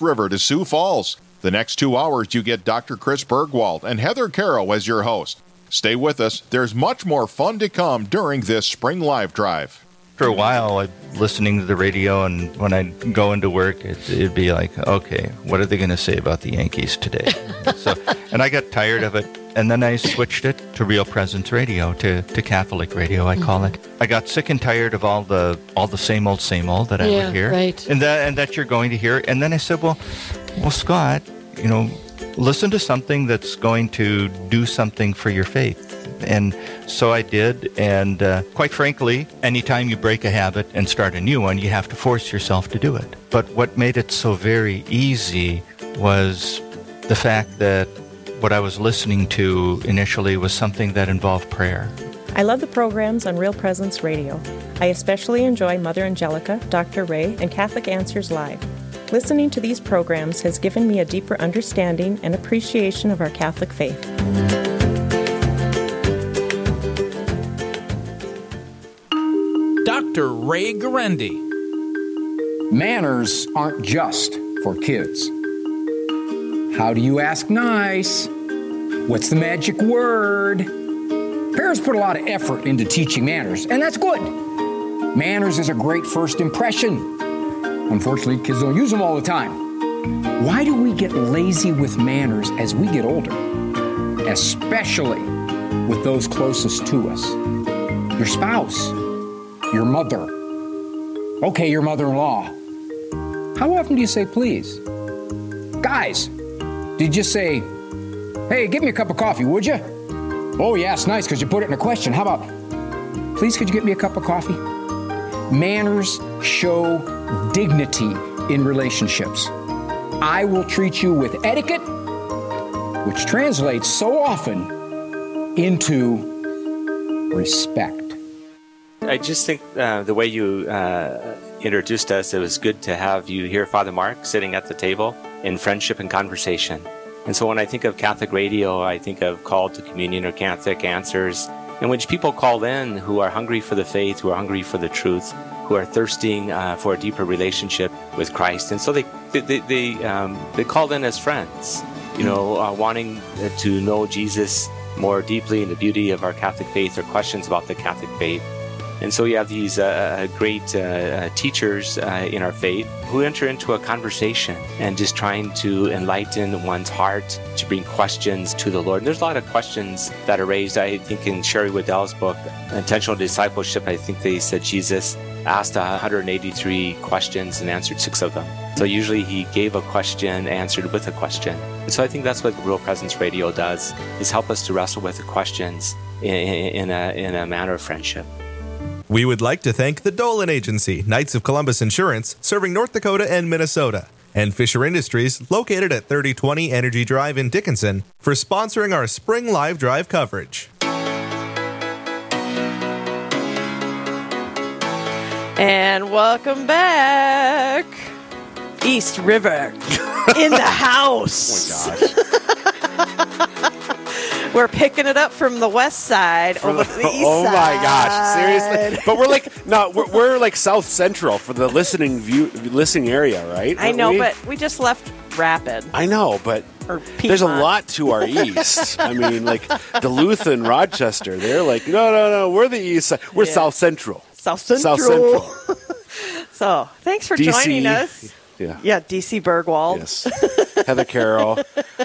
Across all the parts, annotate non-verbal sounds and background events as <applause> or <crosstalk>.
River to Sioux Falls. The next two hours, you get Dr. Chris Burgwald and Heather Carroll as your host. Stay with us. There's much more fun to come during this spring live drive. For a while, I'm listening to the radio, and when I'd go into work, it, it'd be like, okay, what are they going to say about the Yankees today? <laughs> so, and I got tired of it, and then I switched it to Real Presence Radio, to, to Catholic radio, I call it. I got sick and tired of all the all the same old, same old that I Yeah, would hear, right. and that and that you're going to hear. And then I said, well, well, Scott, you know, listen to something that's going to do something for your faith. And so I did. And uh, quite frankly, anytime you break a habit and start a new one, you have to force yourself to do it. But what made it so very easy was the fact that what I was listening to initially was something that involved prayer. I love the programs on Real Presence Radio. I especially enjoy Mother Angelica, Dr. Ray, and Catholic Answers Live. Listening to these programs has given me a deeper understanding and appreciation of our Catholic faith. Dr. Ray Guarendi. Manners aren't just for kids. How do you ask nice? What's the magic word? Parents put a lot of effort into teaching manners, and that's good. Manners is a great first impression. Unfortunately, kids don't use them all the time. Why do we get lazy with manners as we get older? Especially with those closest to us your spouse, your mother, okay, your mother in law. How often do you say please? Guys, did you say, hey, give me a cup of coffee, would you? Oh, yeah, it's nice because you put it in a question. How about, please, could you get me a cup of coffee? Manners show dignity in relationships. I will treat you with etiquette, which translates so often into respect. I just think uh, the way you uh, introduced us, it was good to have you here, Father Mark, sitting at the table in friendship and conversation. And so when I think of Catholic radio, I think of Call to Communion or Catholic Answers, in which people call in who are hungry for the faith, who are hungry for the truth, who are thirsting uh, for a deeper relationship with Christ. And so they they they, um, they called in as friends, you know, uh, wanting to know Jesus more deeply in the beauty of our Catholic faith or questions about the Catholic faith. And so you have these uh, great uh, teachers uh, in our faith who enter into a conversation and just trying to enlighten one's heart to bring questions to the Lord. And there's a lot of questions that are raised. I think in Sherry Weddell's book, Intentional Discipleship, I think they said Jesus asked 183 questions and answered six of them. So usually he gave a question, answered with a question. And so I think that's what Real Presence Radio does, is help us to wrestle with the questions in, in, a, in a manner of friendship. We would like to thank the Dolan Agency, Knights of Columbus Insurance, serving North Dakota and Minnesota, and Fisher Industries, located at 3020 Energy Drive in Dickinson, for sponsoring our spring live drive coverage. And welcome back. East River in the <laughs> house. Oh <laughs> We're picking it up from the west side over to the <laughs> oh east oh side. my gosh! Seriously, but we're like no, we're, we're like South Central for the listening view, listening area, right? I Aren't know, we? but we just left Rapid. I know, but there's a lot to our <laughs> east. I mean, like Duluth and Rochester, they're like, no, no, no, we're the east side. We're Yeah. South Central. South Central. South Central. <laughs> So thanks for DC. joining us. Yeah. Yeah, DC Burgwald. Yes. Heather Carroll,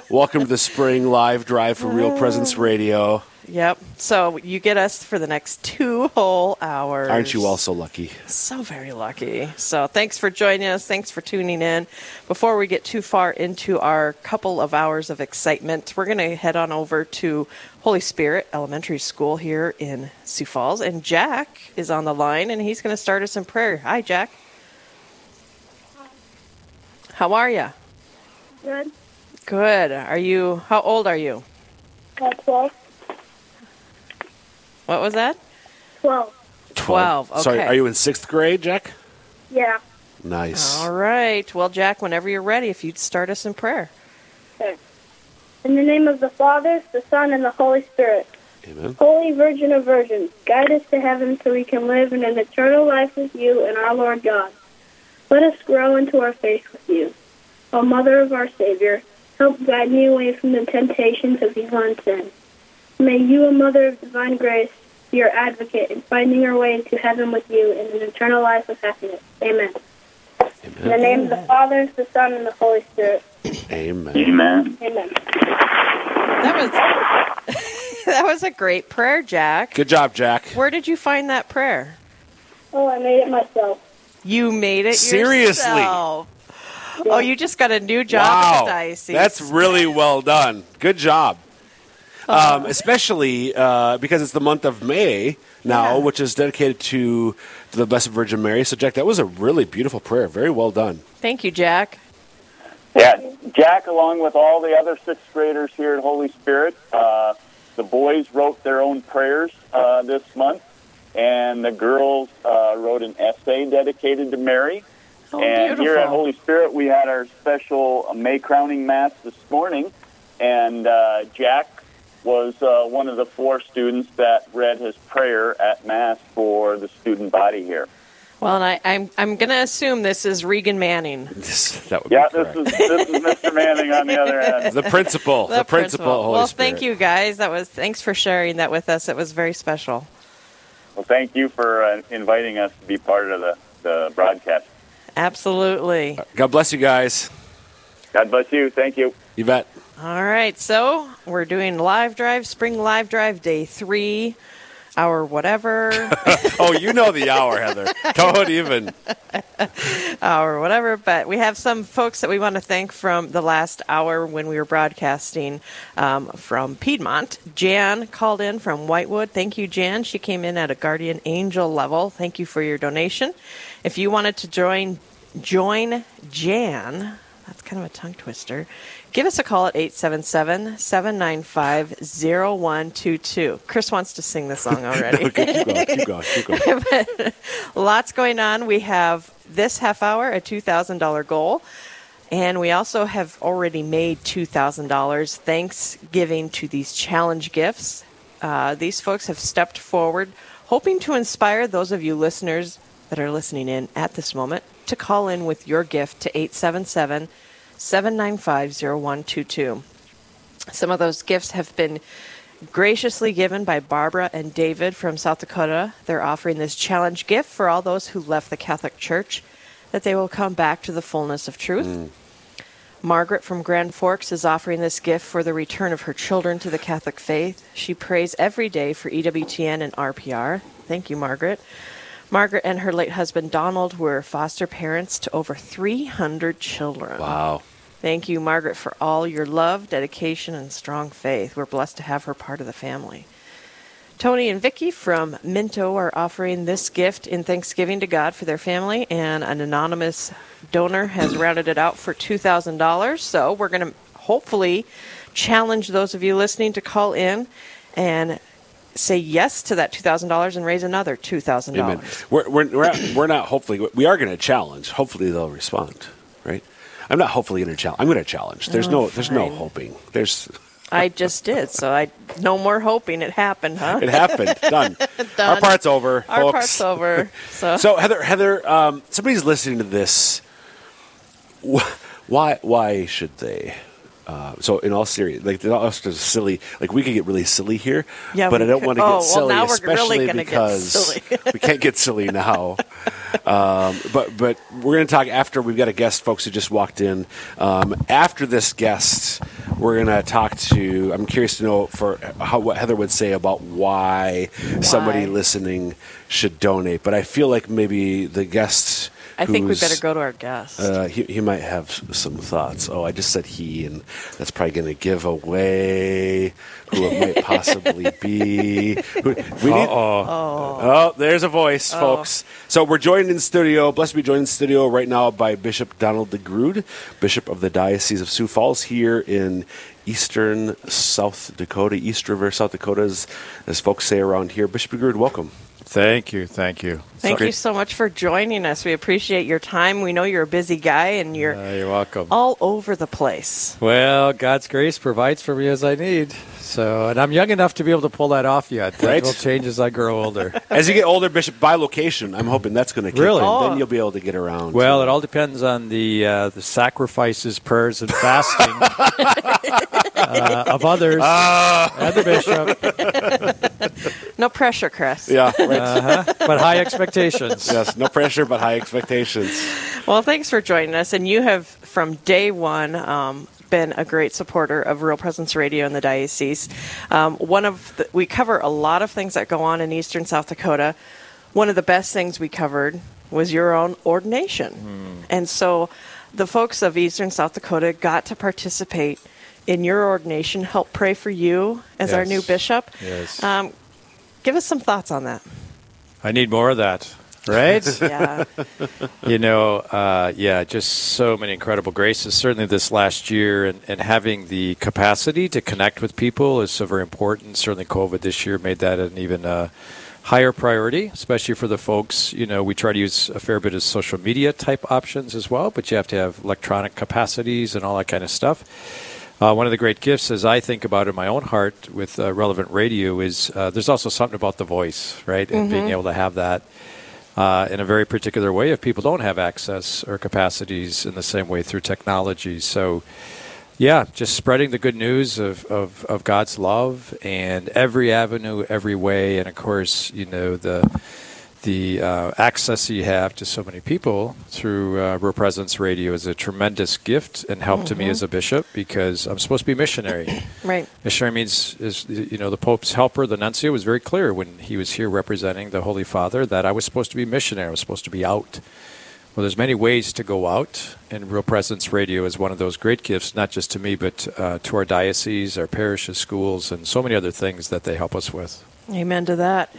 welcome to the spring live drive for Real Presence Radio. Yep. So you get us for the next two whole hours. Aren't you all so lucky? So very lucky. So thanks for joining us. Thanks for tuning in. Before we get too far into our couple of hours of excitement, we're going to head on over to Holy Spirit Elementary School here in Sioux Falls. And Jack is on the line and he's going to start us in prayer. Hi, Jack. How are you? Good. Good. Are you, how old are you? Uh, 12. What was that? 12. 12. Okay. Sorry, are you in sixth grade, Jack? Yeah. Nice. All right. Well, Jack, whenever you're ready, if you'd start us in prayer. Okay. In the name of the Father, the Son, and the Holy Spirit. Amen. Holy Virgin of Virgins, guide us to heaven so we can live in an eternal life with you and our Lord God. Let us grow into our faith with you. O Mother of our Savior, help guide me away from the temptations of evil and sin. May you, O Mother of divine grace, be our advocate in finding our way to heaven with you in an eternal life of happiness. Amen. In the name of the Father, the Son, and the Holy Spirit. Amen. Amen. Amen. That was <laughs> that was a great prayer, Jack. Good job, Jack. Where did you find that prayer? Oh, I made it myself. You made it Seriously? yourself. Oh, you just got a new job wow, at the diocese. that's really well done. Good job. Um, especially uh, because it's the month of May now, Yeah. which is dedicated to, to the Blessed Virgin Mary. So, Jack, that was a really beautiful prayer. Very well done. Thank you, Jack. Yeah, Jack, along with all the other sixth graders here at Holy Spirit, uh, the boys wrote their own prayers uh, this month, and the girls uh, wrote an essay dedicated to Mary. Oh, and here at. Holy Spirit, we had our special May crowning mass this morning, and uh, Jack was uh, one of the four students that read his prayer at mass for the student body here. Well, and I, I'm I'm going to assume this is Regan Manning. <laughs> This, that would Yeah, be this is this is Mr. Manning on the other <laughs> end. the principal. the, principal. Holy Well, Spirit. thank you guys. That was thanks for sharing that with us. It was very special. Well, thank you for uh, inviting us to be part of the, the broadcast. Absolutely. God bless you guys. God bless you. Thank you. You bet. All right, so we're doing live drive, spring live drive, day three, hour whatever, <laughs> Oh, you know the hour, Heather. Don't even. <laughs> hour whatever. But we have some folks that we want to thank from the last hour when we were broadcasting um, from Piedmont. Jan called in from Whitewood. Thank you, Jan. She came in at a guardian angel level. Thank you for your donation. If you wanted to join join Jan, that's kind of a tongue twister. Give us a call at 877 795 0122. Chris wants to sing the song <laughs> already. Okay, keep going. Keep going. Keep going. <laughs> Lots going on. We have this half hour, a $2,000 goal. And we also have already made $2,000 thanks giving to these challenge gifts. Uh, these folks have stepped forward, hoping to inspire those of you listeners that are listening in at this moment to call in with your gift to 877 795 0122. Some of those gifts have been graciously given by Barbara and David from South Dakota. They're offering this challenge gift for all those who left the Catholic Church that they will come back to the fullness of truth. Mm. Margaret from Grand Forks is offering this gift for the return of her children to the Catholic faith. She prays every day for EWTN and RPR. Thank you, Margaret. Margaret and her late husband Donald were foster parents to over 300 children. Wow. Thank you, Margaret, for all your love, dedication, and strong faith. We're blessed to have her part of the family. Tony and Vicky from Minto are offering this gift in thanksgiving to God for their family, and an anonymous donor has rounded it out for $2,000. So we're going to hopefully challenge those of you listening to call in and say yes to that $2,000 and raise another $2,000. Amen. We're, we're, we're, not, we're not hopefully, we are going to challenge. Hopefully they'll respond, right? I'm not hopefully going to challenge. I'm going to challenge. There's Oh, no, there's no hoping. There's, <laughs> I just did, so I no more hoping it happened, huh? it happened. <laughs> Done. Done. Our part's over, Our folks. part's over. <laughs> So, So Heather, Heather, um, somebody's listening to this. Why? Why should they? Uh, so in all serious, like they're all sorts of silly. Like we could get really silly here, Yeah, but I don't could. want to Oh, get well, silly, really especially get because <laughs> we can't get silly now. Um, but but we're going to talk after we've got a guest, folks who just walked in. Um, after this guest, we're going to talk to. I'm curious to know for how what Heather would say about why, somebody listening should donate. But I feel like maybe the guest. I think we better go to our guest. uh, he, he might have some thoughts. Oh, I just said he, and that's probably going to give away who it might <laughs> possibly be. We need, oh. there's a voice, Oh. folks. So we're joined in studio, blessed to be joined in studio right now by Bishop Donald DeGrood, Bishop of the Diocese of Sioux Falls here in eastern South Dakota, East River, South Dakota, as, as folks say around here. Bishop DeGrood, welcome. Thank you, thank you. Thank So- you so much for joining us. We appreciate your time. We know you're a busy guy and you're Uh, you're welcome. all over the place. Well, God's grace provides for me as I need. So, and I'm young enough to be able to pull that off yet. That Right. will change as I grow older. <laughs> As you get older, Bishop, bilocation, I'm hoping that's going to kick Really? in. Oh. Then you'll be able to get around. Well, it all depends on the uh, the sacrifices, prayers, and fasting <laughs> uh, of others and the bishop. <laughs> No pressure, Chris. yeah, right. Uh-huh. But high expectations. yes, no pressure, but high expectations. Well, thanks for joining us. And you have, from day one, um, been a great supporter of Real Presence Radio in the diocese. Um, one of the, we cover a lot of things that go on in eastern South Dakota. One of the best things we covered was your own ordination, and so the folks of eastern South Dakota got to participate in your ordination, help pray for you as our new bishop. Yes. Um, give us some thoughts on that. I need more of that. Right? <laughs> Yeah. you know, uh, yeah, just so many incredible graces. Certainly this last year, and, and having the capacity to connect with people is so very important. Certainly, COVID this year made that an even uh, higher priority, especially for the folks. You know, we try to use a fair bit of social media type options as well, but you have to have electronic capacities and all that kind of stuff. Uh, one of the great gifts, as I think about it in my own heart with uh, relevant radio, is uh, there's also something about the voice, right? And being able to have that uh, in a very particular way if people don't have access or capacities in the same way through technology. So, yeah, just spreading the good news of, of, of God's love and every avenue, every way, and of course, you know the the uh, access you have to so many people through uh, Real Presence Radio is a tremendous gift and help to me as a bishop because I'm supposed to be missionary. <coughs> right. Missionary means is you know the Pope's helper, the nuncio, was very clear when he was here representing the Holy Father that I was supposed to be missionary. I was supposed to be out. Well, there's many ways to go out, and Real Presence Radio is one of those great gifts, not just to me, but uh, to our diocese, our parishes, schools, and so many other things that they help us with. Amen to that.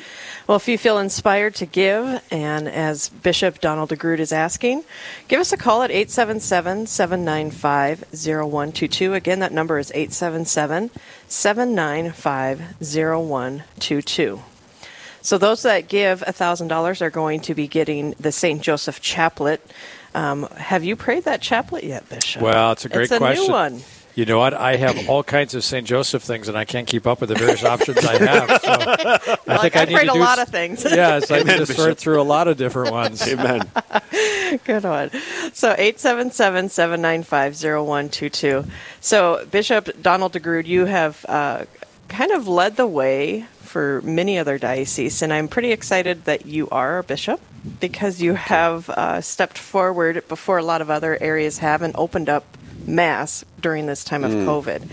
Well, if you feel inspired to give, and as Bishop Donald DeGrood is asking, give us a call at 877 795 0122. Again, that number is 877 795 0122. So, those that give $1,000 are going to be getting the St. Joseph Chaplet. Um, have you prayed that chaplet yet, Bishop? Well, it's a great it's a question. new one. You know what? I have all kinds of St. Joseph things, and I can't keep up with the various options I have. So <laughs> I Like, think I I've need prayed to a lot s- of things. Yes, I need to sort through a lot of different ones. Amen. <laughs> Good one. So 877-795-0122. So Bishop Donald DeGrood, you have uh, kind of led the way for many other dioceses, and I'm pretty excited that you are a bishop because you have uh, stepped forward before a lot of other areas have and opened up mass during this time of COVID.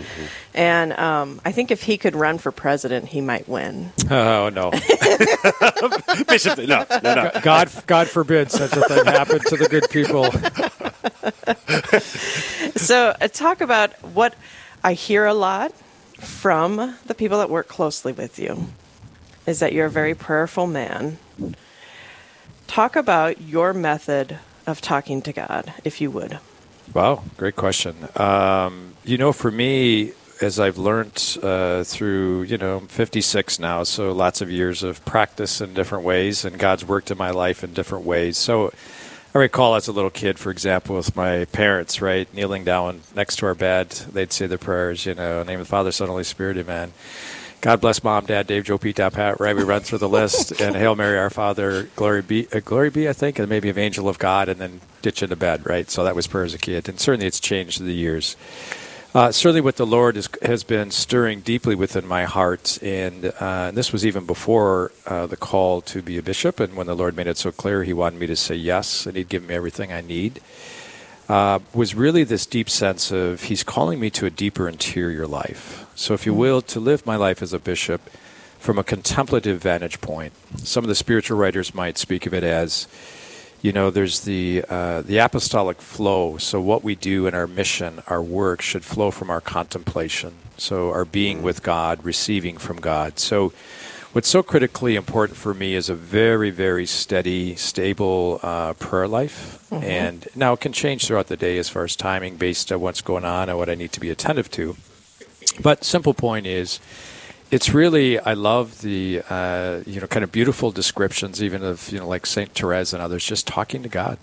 And um, I think if he could run for president, he might win. <laughs> Oh no! <laughs> Bishop, no, no, no. God, God forbid such a thing happen to the good people. <laughs> so uh, talk about what I hear a lot from the people that work closely with you is that you're a very prayerful man. Talk about your method of talking to God, if you would. Wow, great question. Um, you know, for me, as I've learned uh, through, you know, I'm 56 now, so lots of years of practice in different ways, and God's worked in my life in different ways. So I recall as a little kid, for example, with my parents, right, kneeling down next to our bed, they'd say the prayers, you know, name of the Father, Son, Holy Spirit, amen. God bless Mom, Dad, Dave, Joe, Pete, Tom, Pat. Right, we run through the list, <laughs> and Hail Mary, Our Father, glory be, uh, glory be, I think, and maybe of Angel of God, and then ditch into bed. Right, so that was prayer as a kid, and certainly it's changed through the years. Uh, certainly, what the Lord is, has been stirring deeply within my heart, and, uh, and this was even before uh, the call to be a bishop, and when the Lord made it so clear He wanted me to say yes, and He'd give me everything I need uh, was really this deep sense of he's calling me to a deeper interior life. So, if you will, to live my life as a bishop from a contemplative vantage point. Some of the spiritual writers might speak of it as, you know, there's the uh, the apostolic flow. So, what we do in our mission, our work, should flow from our contemplation. So, our being with God, receiving from God. So. What's so critically important for me is a very, very steady, stable uh, prayer life. And now it can change throughout the day as far as timing based on what's going on and what I need to be attentive to. But simple point is, it's really I love the uh, you know kind of beautiful descriptions even of you know like Saint Therese and others just talking to God,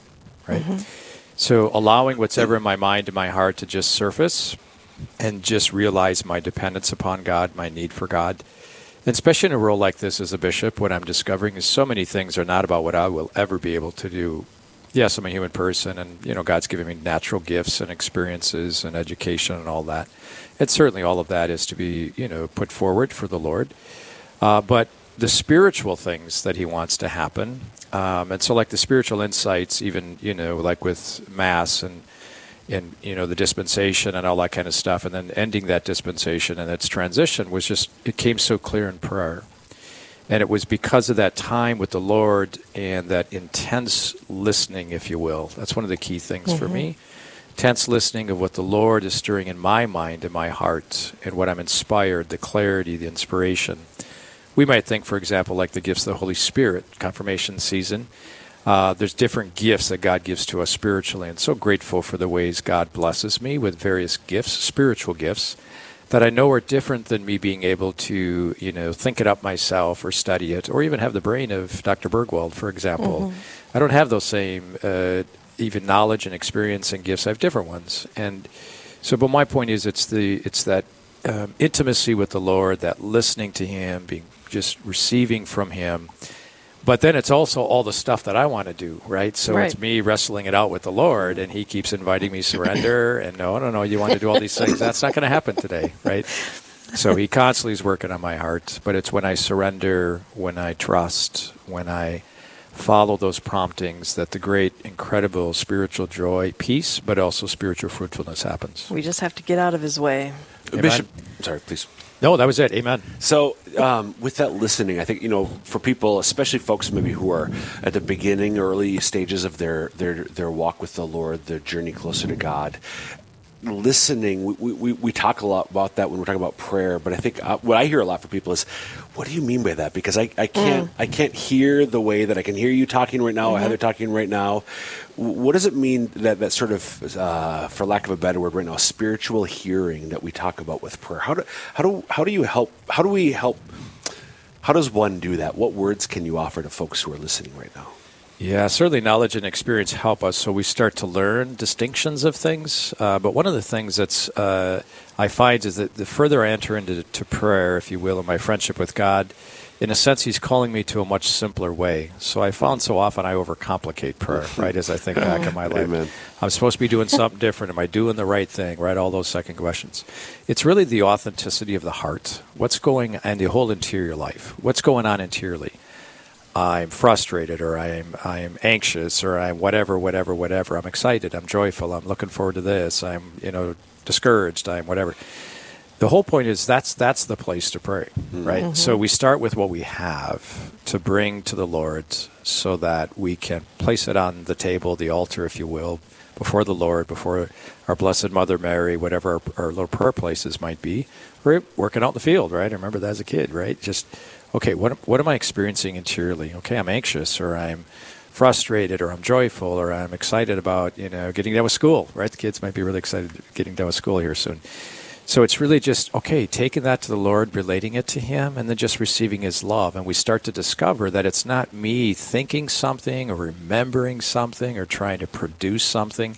right? Mm-hmm. So allowing what's ever in my mind and my heart to just surface, and just realize my dependence upon God, my need for God. And especially in a role like this as a bishop, what I'm discovering is so many things are not about what I will ever be able to do. Yes, I'm a human person, and you know God's given me natural gifts and experiences and education and all that. And certainly, all of that is to be you know put forward for the Lord. Uh, but the spiritual things that He wants to happen, um, and so like the spiritual insights, even you know like with Mass and and you know the dispensation and all that kind of stuff, and then ending that dispensation and its transition was just it came so clear in prayer, and it was because of that time with the Lord and that intense listening, if you will. That's one of the key things for me. Intense listening of what the Lord is stirring in my mind and my heart, and what I'm inspired, the clarity, the inspiration. We might think, for example, like the gifts of the Holy Spirit, confirmation season. Uh, there's different gifts that God gives to us spiritually, and so grateful for the ways God blesses me with various gifts, spiritual gifts, that I know are different than me being able to, you know, think it up myself or study it, or even have the brain of Dr. Burgwald, for example. I don't have those same uh, even knowledge and experience and gifts. I have different ones, and so. But my point is, it's the it's that um, intimacy with the Lord, that listening to Him, being just receiving from Him. But then it's also all the stuff that I want to do, right? So it's me wrestling it out with the Lord, and He keeps inviting me surrender, and no, no, no, you want to do all these things. That's not going to happen today, right? So He constantly is working on my heart. But it's when I surrender, when I trust, when I follow those promptings that the great, incredible spiritual joy, peace, but also spiritual fruitfulness happens. We just have to get out of his way. Uh, Amen. Bishop, sorry, please. No, that was it. Amen. So, um, with that listening, I think you know, for people, especially folks maybe who are at the beginning, early stages of their their their walk with the Lord, their journey closer to God. Listening, we, we, we talk a lot about that when we're talking about prayer, but I think uh, what I hear a lot from people is, "What do you mean by that?" Because I, I can't I can't hear the way that I can hear you talking right now, Heather talking right now. What does it mean that that sort of, uh, for lack of a better word, right now, spiritual hearing that we talk about with prayer? How do how do how do you help? How do we help? How does one do that? What words can you offer to folks who are listening right now? Yeah, certainly knowledge and experience help us so we start to learn distinctions of things. Uh, but one of the things that's uh, I find is that the further I enter into to prayer, if you will, in my friendship with God, in a sense, He's calling me to a much simpler way. So I found so often I overcomplicate prayer, <laughs> right? As I think back in my life, Amen. I'm supposed to be doing something different. Am I doing the right thing? Right? All those second questions. It's really the authenticity of the heart. What's going and the whole interior life. What's going on interiorly? I'm frustrated or I'm I'm anxious or I'm whatever, whatever, whatever. I'm excited, I'm joyful, I'm looking forward to this, I'm, you know, discouraged, I'm whatever. The whole point is that's that's the place to pray, mm-hmm. right? Mm-hmm. So we start with what we have to bring to the Lord so that we can place it on the table, the altar, if you will, before the Lord, before our Blessed Mother Mary, whatever our, our little prayer places might be. We're working out in the field, right? I remember that as a kid, right? Just okay, what what am I experiencing interiorly? Okay, I'm anxious, or I'm frustrated, or I'm joyful, or I'm excited about you know getting done with school. Right? The kids might be really excited getting done with school here soon. So it's really just okay, taking that to the Lord, relating it to Him, and then just receiving His love. And we start to discover that it's not me thinking something or remembering something or trying to produce something.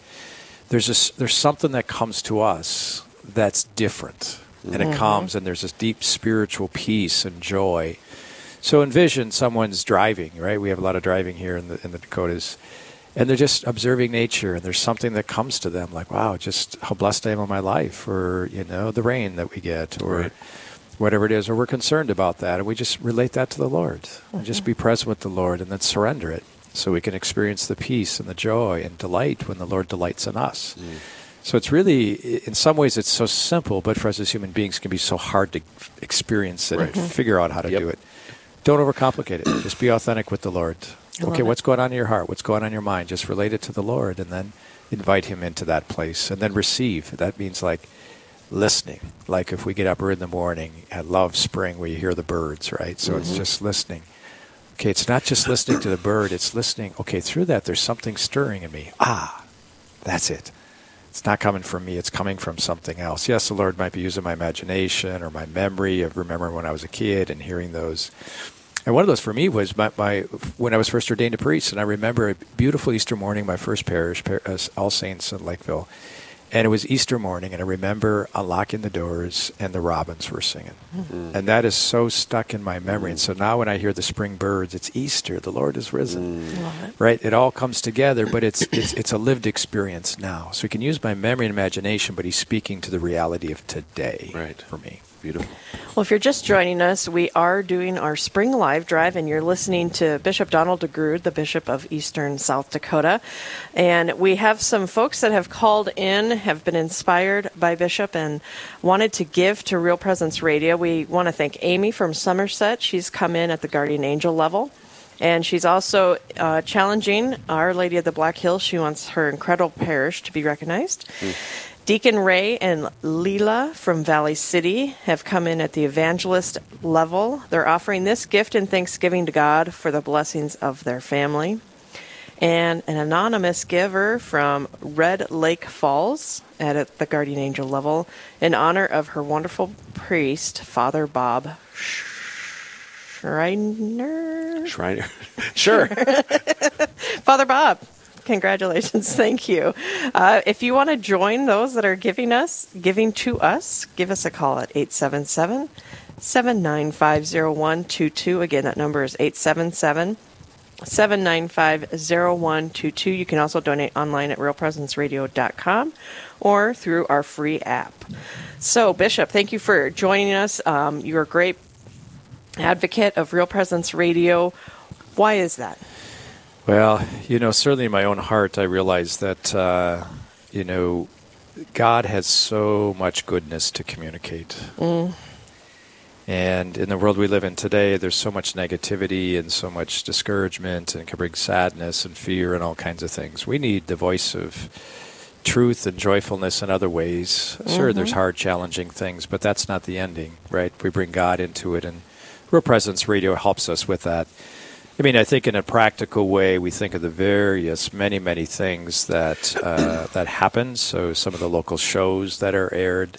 There's this, there's something that comes to us that's different, and it mm-hmm. comes, and there's this deep spiritual peace and joy. So envision someone's driving, right? We have a lot of driving here in the in the Dakotas, and they're just observing nature, and there's something that comes to them, like, wow, just how blessed I am in my life, or you know, the rain that we get, or Right. whatever it is, or we're concerned about that, and we just relate that to the Lord, and just be mm-hmm. present with the Lord, and then surrender it, so we can experience the peace and the joy and delight when the Lord delights in us. Mm. So it's really, in some ways, it's so simple, but for us as human beings, it can be so hard to experience it and figure out how to Yep. do it. Don't overcomplicate it. Just be authentic with the Lord. love Okay, what's going on in your heart? What's going on in your mind? Just relate it to the Lord and then invite Him into that place and then receive. That means like listening. Like if we get up early in the morning, I love spring where you hear the birds, right? So it's just listening. Okay, it's not just listening to the bird, it's listening. Okay, through that, there's something stirring in me. Ah, that's it. it's not coming from me, it's coming from something else. Yes, the Lord might be using my imagination or my memory of remembering when I was a kid and hearing those. And one of those for me was my, my when I was first ordained a priest, and I remember a beautiful Easter morning, my first parish, par- uh, All Saints in Lakeville, and it was Easter morning, and I remember unlocking the doors and the robins were singing. Mm. And that is so stuck in my memory. And so now when I hear the spring birds, it's Easter, the Lord is risen. Mm. Right? It all comes together, but it's, it's, it's a lived experience now. So he can use my memory and imagination, but he's speaking to the reality of today Right. for me. Beautiful. Well, if you're just joining us, we are doing our spring live drive, and you're listening to Bishop Donald DeGrood, the Bishop of Eastern South Dakota. And we have some folks that have called in, have been inspired by Bishop, and wanted to give to Real Presence Radio. We want to thank Amy from Somerset. She's come in at the Guardian Angel level. And she's also uh, challenging Our Lady of the Black Hills. She wants her incredible parish to be recognized. Deacon Ray and Leela from Valley City have come in at the evangelist level. They're offering this gift in thanksgiving to God for the blessings of their family. And an anonymous giver from Red Lake Falls at the Guardian Angel level in honor of her wonderful priest, Father Bob Schreiner. Shriner. <laughs> sure. <laughs> Father Bob, congratulations. <laughs> Thank you. Uh, if you want to join those that are giving us, giving to us, give us a call at 877 795 0122. Again, that number is 877 795 0122. You can also donate online at realpresenceradio.com or through our free app. So, Bishop, thank you for joining us. Um, you're a great advocate of Real Presence Radio. Why is that? Well, you know, certainly in my own heart, I realize that, uh, you know, God has so much goodness to communicate. And in the world we live in today, there's so much negativity and so much discouragement and can bring sadness and fear and all kinds of things. We need the voice of truth and joyfulness in other ways. Sure, there's hard, challenging things, but that's not the ending, right? We bring God into it, and Real Presence Radio helps us with that. I mean, I think in a practical way, we think of the various, many, many things that uh, <coughs> that happen. So some of the local shows that are aired.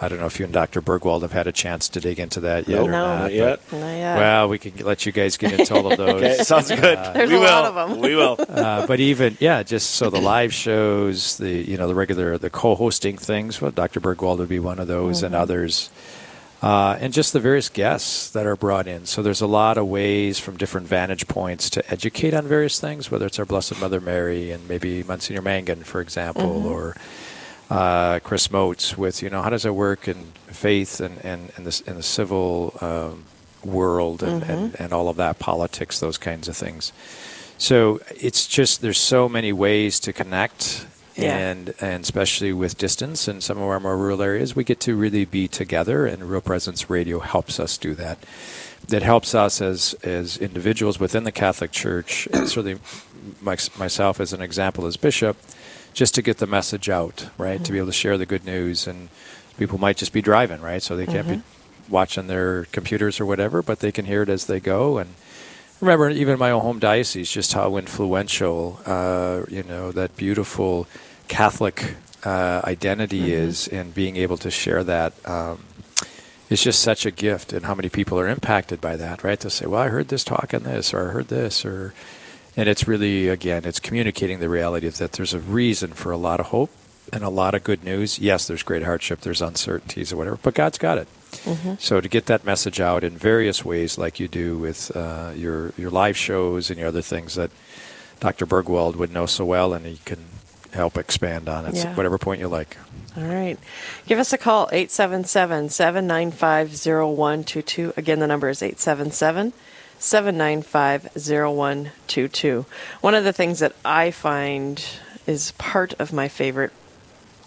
I don't know if you and Dr. Burgwald have had a chance to dig into that yet Nope, or not. Not yet. Not yet. Well, we can let you guys get into all of <laughs> those. Okay, sounds good. There's we a will. lot of 'em. We will. <laughs> Uh, but even yeah, just so the live shows, the you know the regular the co-hosting things. Well, Dr. Burgwald would be one of those, and others, uh, and just the various guests that are brought in. So there's a lot of ways from different vantage points to educate on various things, whether it's our Blessed Mother Mary and maybe Monsignor Mangan, for example, or uh, Chris Motes with you know how does it work in faith and and in the in the civil um, world and, and and all of that politics, those kinds of things. So it's just there's so many ways to connect. Yeah. And and especially with distance in some of our more rural areas, we get to really be together, and Real Presence Radio helps us do that. That helps us as as individuals within the Catholic Church, and certainly my, myself as an example as bishop, just to get the message out, right? To be able to share the good news, and people might just be driving, right? So they can't be watching their computers or whatever, but they can hear it as they go. And remember, even in my own home diocese, just how influential, uh, you know, that beautiful Catholic uh, identity is in being able to share that. Um, it's just such a gift, and how many people are impacted by that, right? To say, "Well, I heard this talk on this, or I heard this," or and it's really again, it's communicating the reality of that there's a reason for a lot of hope and a lot of good news. Yes, there's great hardship, there's uncertainties or whatever, but God's got it. So to get that message out in various ways, like you do with uh, your your live shows and your other things that Dr. Burgwald would know so well, and he can help expand on it. Yeah. Whatever point you like. All right. Give us a call, 877 795 0122. Again, the number is 877 795 0122. One of the things that I find is part of my favorite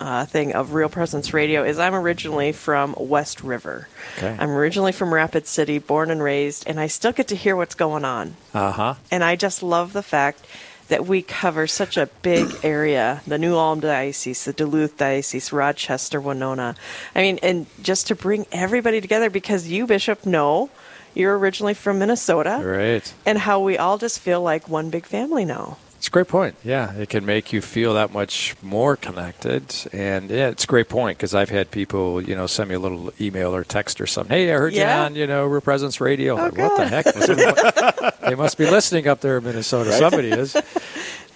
uh, thing of Real Presence Radio is I'm originally from West River. Okay. I'm originally from Rapid City, born and raised, and I still get to hear what's going on. Uh huh. And I just love the fact that we cover such a big <clears throat> area the New Ulm Diocese, the Duluth Diocese, Rochester, Winona. I mean, and just to bring everybody together because you, Bishop, know you're originally from Minnesota Right. and how we all just feel like one big family now. It's a great point. Yeah, it can make you feel that much more connected, and yeah, it's a great point because I've had people, you know, send me a little email or text or something. Hey, I heard Yeah? you on, you know, Real Presence Radio. Oh, like, what the heck? They must be listening up there in Minnesota. Right. Somebody is.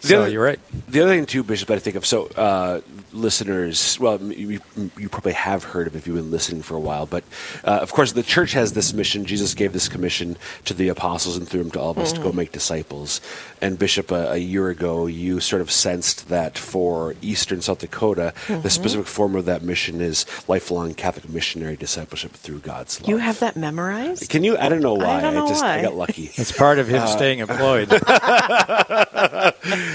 The So other- you're right. The other thing too, Bishop, that I think of. So uh, listeners, well, you, you probably have heard of if you've been listening for a while, but uh, of course, the church has this mission. Jesus gave this commission to the apostles and through them to all of us to go make disciples. And Bishop, a, a year ago, you sort of sensed that for Eastern South Dakota, the specific form of that mission is lifelong Catholic missionary discipleship through God's love. You have that memorized? Can you? I don't know why. I don't know just I got lucky. It's part of him Uh, staying employed. <laughs> <laughs>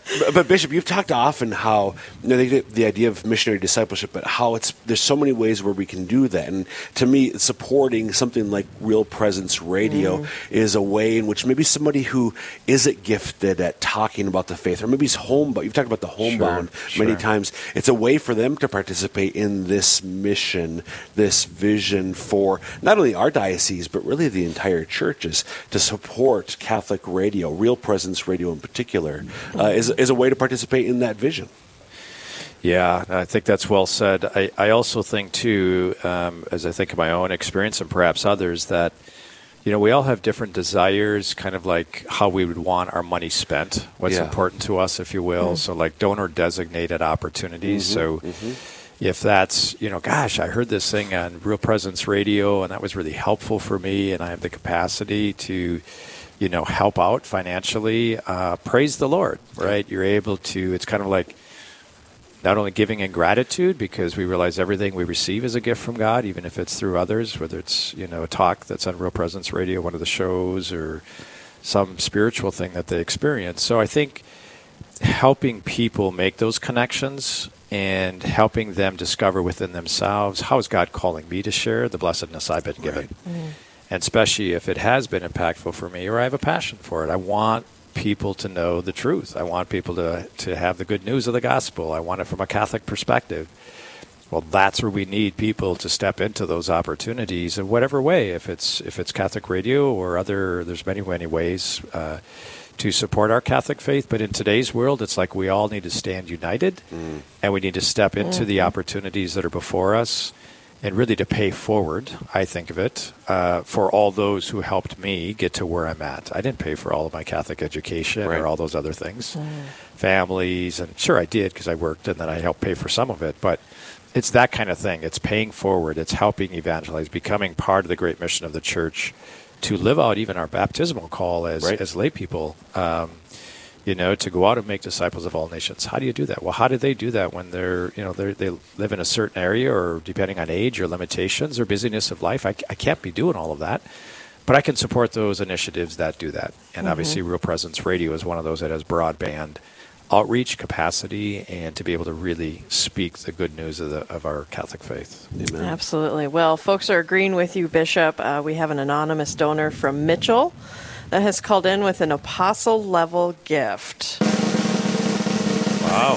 but, but Bishop, you've talked often how you know, the, the idea of missionary discipleship, but how it's there's so many ways where we can do that. And to me, supporting something like Real Presence Radio Mm. is a way in which maybe somebody who isn't gifted at talking about the faith, or maybe he's homebound. You've talked about the homebound many sure. times. It's a way for them to participate in this mission, this vision for not only our diocese but really the entire churches to support Catholic radio, Real Presence Radio in particular, uh, is is a way to participate in that vision. Yeah, I think that's well said. I, I also think, too, um, as I think of my own experience and perhaps others, that, you know, we all have different desires, kind of like how we would want our money spent, what's Yeah. important to us, if you will. Mm-hmm. So, like donor designated opportunities. Mm-hmm. So, mm-hmm. If that's, you know, gosh, I heard this thing on Real Presence Radio and that was really helpful for me and I have the capacity to, you know, help out financially, uh, praise the Lord, right? You're able to, it's kind of like, not only giving in gratitude because we realize everything we receive is a gift from God, even if it's through others, whether it's you know a talk that's on Real Presence Radio, one of the shows, or some spiritual thing that they experience. So I think helping people make those connections and helping them discover within themselves how is God calling me to share the blessedness I've been given, and especially if it has been impactful for me or I have a passion for it. I want people to know the truth. I want people to to have the good news of the gospel. I want it from a Catholic perspective. Well, that's where we need people to step into those opportunities in whatever way. If it's if it's Catholic radio or other, there's many many ways uh, to support our Catholic faith. But in today's world, it's like we all need to stand united, mm. and we need to step into mm. the opportunities that are before us, and really to pay forward. I think of it uh, for all those who helped me get to where I'm at. I didn't pay for all of my Catholic education Right. or all those other things, mm. families, and sure I did because I worked and then I helped pay for some of it, but. It's that kind of thing. It's paying forward. It's helping evangelize, becoming part of the great mission of the church to live out even our baptismal call as, Right. as lay people. Um, you know, to go out and make disciples of all nations. How do you do that? Well, how do they do that when they're, you know, they're, they live in a certain area or depending on age or limitations or busyness of life? I, I can't be doing all of that. But I can support those initiatives that do that. And obviously, Real Presence Radio is one of those that has broadband outreach capacity and to be able to really speak the good news of, the, of our Catholic faith. Amen. Absolutely. Well, folks are agreeing with you, Bishop. Uh, we have an anonymous donor from Mitchell that has called in with an apostle level gift. Wow.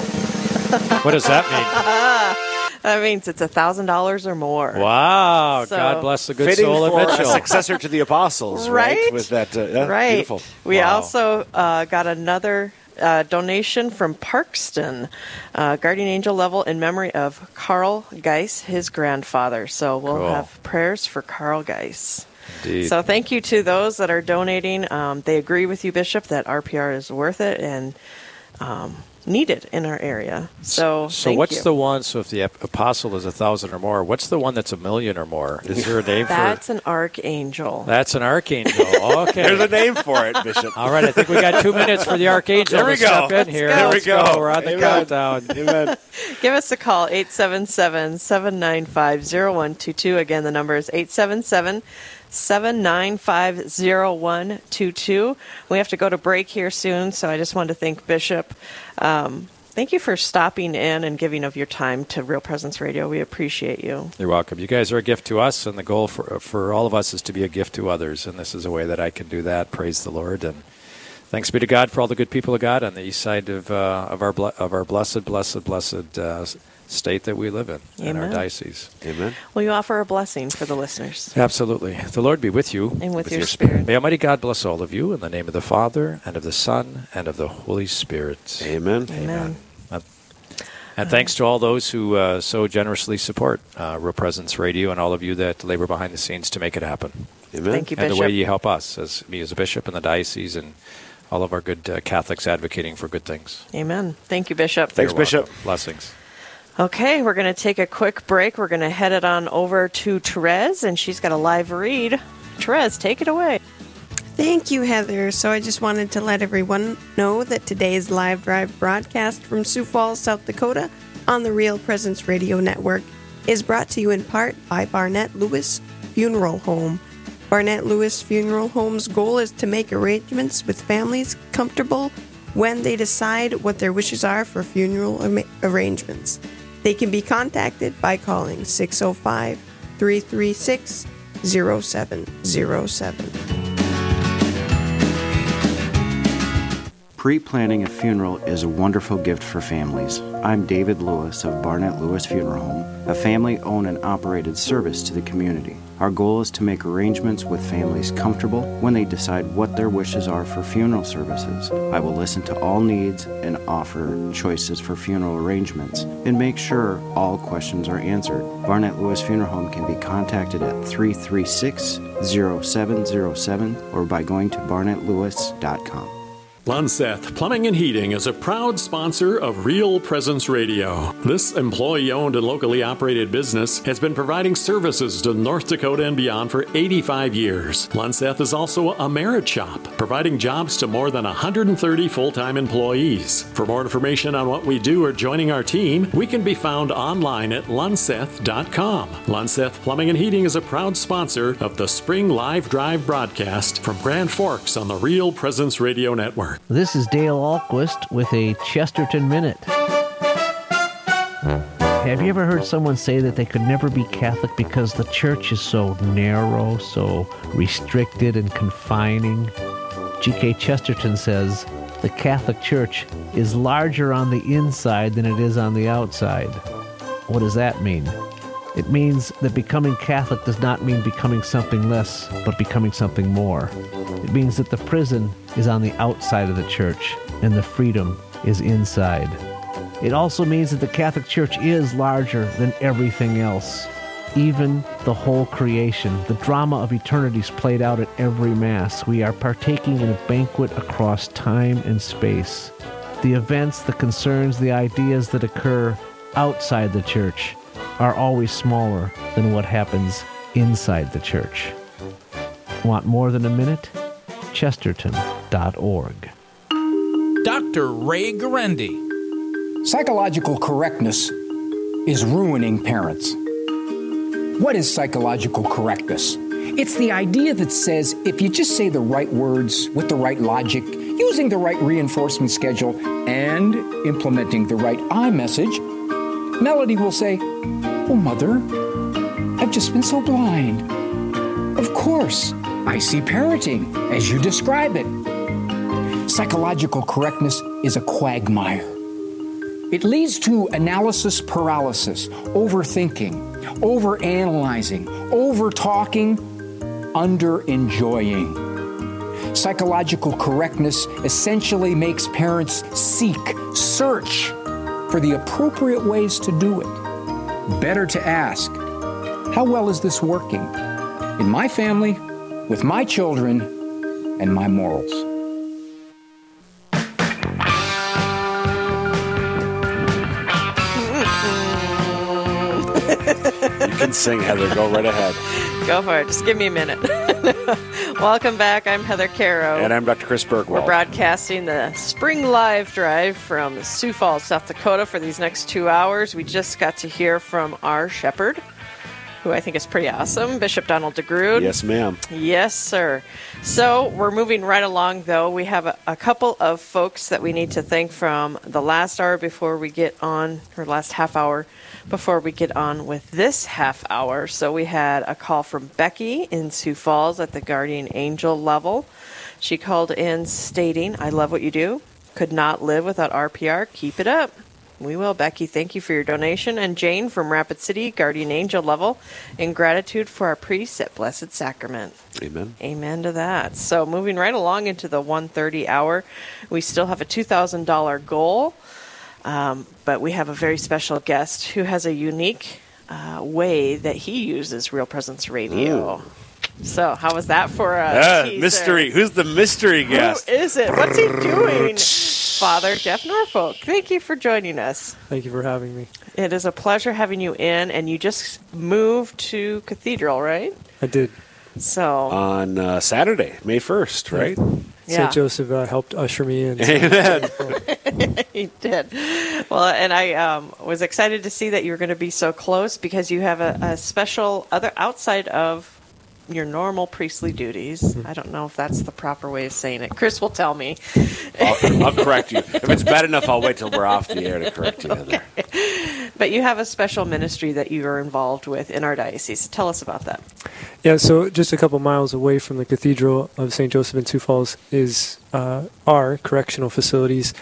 what does that mean? <laughs> That means it's a thousand dollars or more. Wow. So- God bless the good Fitting soul of for a Mitchell. successor to the apostles, right? Right? With that, uh, yeah, right. beautiful. We Wow. also uh, got another uh, donation from Parkston, uh, guardian angel level in memory of Carl Geis, his grandfather. So we'll Cool. have prayers for Carl Geis. Indeed. So thank you to those that are donating. Um, they agree with you, Bishop, that RPR is worth it and um, needed in our area. So, So thank what's you. the one? So if the apostle is a thousand or more, what's the one that's a million or more? Is there a <laughs> name That's for? That's an archangel. That's an archangel. <laughs> Okay. There's a name for it, Bishop. All right, I think we got two minutes for the archangel There we to step go. in here. go. There we Let's go. We're on the Amen. countdown. Amen. <laughs> Give us a call, 877 795 0122. Again, the number is 877 795 0122. We have to go to break here soon, so I just wanted to thank Bishop. Um, thank you for stopping in and giving of your time to Real Presence Radio. We appreciate you. You're welcome. You guys are a gift to us, and the goal for for all of us is to be a gift to others. And this is a way that I can do that. Praise the Lord. And Thanks be to God for all the good people of God on the east side of uh, of our ble- of our blessed, blessed, blessed uh, state that we live in, in our diocese. Amen. Will you offer a blessing for the listeners? Absolutely. The Lord be with you. And with, your, spirit. May Almighty God bless all of you in the name of the Father, and of the Son, and of the Holy Spirit. Amen. Amen. Uh, And thanks to all those who uh, so generously support uh, Real Presence Radio and all of you that labor behind the scenes to make it happen. Amen. Thank you, and the way you help us, as me as a bishop in the diocese, and all of our good uh, Catholics advocating for good things. Amen. Thank you, Bishop. Thanks, You're Bishop. welcome. Blessings. Okay, we're going to take a quick break. We're going to head it on over to Therese, and she's got a live read. Therese, take it away. Thank you, Heather. So I just wanted to let everyone know that today's live drive broadcast from Sioux Falls, South Dakota on the Real Presence Radio Network is brought to you in part by Barnett Lewis Funeral Home. Barnett Lewis Funeral Home's goal is to make arrangements with families comfortable when they decide what their wishes are for funeral arma- arrangements. They can be contacted by calling 605 336 0707. Pre planning a funeral is a wonderful gift for families. I'm David Lewis of Barnett Lewis Funeral Home, a family owned and operated service to the community. Our goal is to make arrangements with families comfortable when they decide what their wishes are for funeral services. I will listen to all needs and offer choices for funeral arrangements and make sure all questions are answered. Barnett Lewis Funeral Home can be contacted at 336 0707 or by going to barnettlewis.com. Lunseth Plumbing and Heating is a proud sponsor of Real Presence Radio. This employee owned and locally operated business has been providing services to North Dakota and beyond for 85 years. Lunseth is also a merit shop, providing jobs to more than 130 full time employees. For more information on what we do or joining our team, we can be found online at lunseth.com. Lunseth Plumbing and Heating is a proud sponsor of the Spring Live Drive broadcast from Grand Forks on the Real Presence Radio Network. This is Dale Ahlquist with a Chesterton Minute. Have you ever heard someone say that they could never be Catholic because the church is so narrow, so restricted and confining? G.K. Chesterton says the Catholic Church is larger on the inside than it is on the outside. What does that mean? It means that becoming Catholic does not mean becoming something less, but becoming something more. It means that the prison is on the outside of the church and the freedom is inside. It also means that the Catholic Church is larger than everything else. Even the whole creation, the drama of eternity is played out at every Mass. We are partaking in a banquet across time and space. The events, the concerns, the ideas that occur outside the church are always smaller than what happens inside the church. Want more than a minute? Chesterton.org. Dr. Ray Guarendi. Psychological correctness is ruining parents. What is psychological correctness? It's the idea that says if you just say the right words with the right logic, using the right reinforcement schedule, and implementing the right I message, Melody will say, Oh, mother, I've just been so blind. Of course, I see parenting as you describe it. Psychological correctness is a quagmire. It leads to analysis paralysis, overthinking, overanalyzing, overtalking, under enjoying. Psychological correctness essentially makes parents seek, search for the appropriate ways to do it. Better to ask, how well is this working? In my family, with my children, and my morals. You can sing, Heather. Go right ahead. Go for it. Just give me a minute. <laughs> Welcome back. I'm Heather Caro. And I'm Dr. Chris Burgwald. We're broadcasting the Spring Live Drive from Sioux Falls, South Dakota for these next two hours. We just got to hear from our shepherd, who I think is pretty awesome, Bishop Donald DeGrood. Yes, ma'am. Yes, sir. So we're moving right along, though. We have a, a couple of folks that we need to thank from the last hour before we get on, or last half hour before we get on with this half hour. So we had a call from Becky in Sioux Falls at the Guardian Angel level. She called in stating, I love what you do. Could not live without RPR. Keep it up. We will. Becky, thank you for your donation. And Jane from Rapid City, Guardian Angel level, in gratitude for our priests at Blessed Sacrament. Amen. Amen to that. So moving right along into the 130 hour, we still have a $2,000 goal, um, but we have a very special guest who has a unique uh, way that he uses Real Presence Radio. So how was that for a teaser? mystery. Who's the mystery guest? Who is it? What's he doing? Father Jeff Norfolk. Thank you for joining us. Thank you for having me. It is a pleasure having you in, and you just moved to Cathedral, right? I did. So On uh, Saturday, May 1st, right? Yeah. St. Joseph uh, helped usher me in. <laughs> Amen. <laughs> he did. Well, and I um, was excited to see that you were going to be so close because you have a, a special other outside of your normal priestly duties. Mm-hmm. I don't know if that's the proper way of saying it. Chris will tell me. I'll, I'll correct you. If it's bad enough, I'll wait till we're off the air to correct you. Heather. But you have a special ministry that you are involved with in our diocese. Tell us about that. Yeah, so just a couple miles away from the Cathedral of St. Joseph in Sioux Falls is uh, our correctional facilities,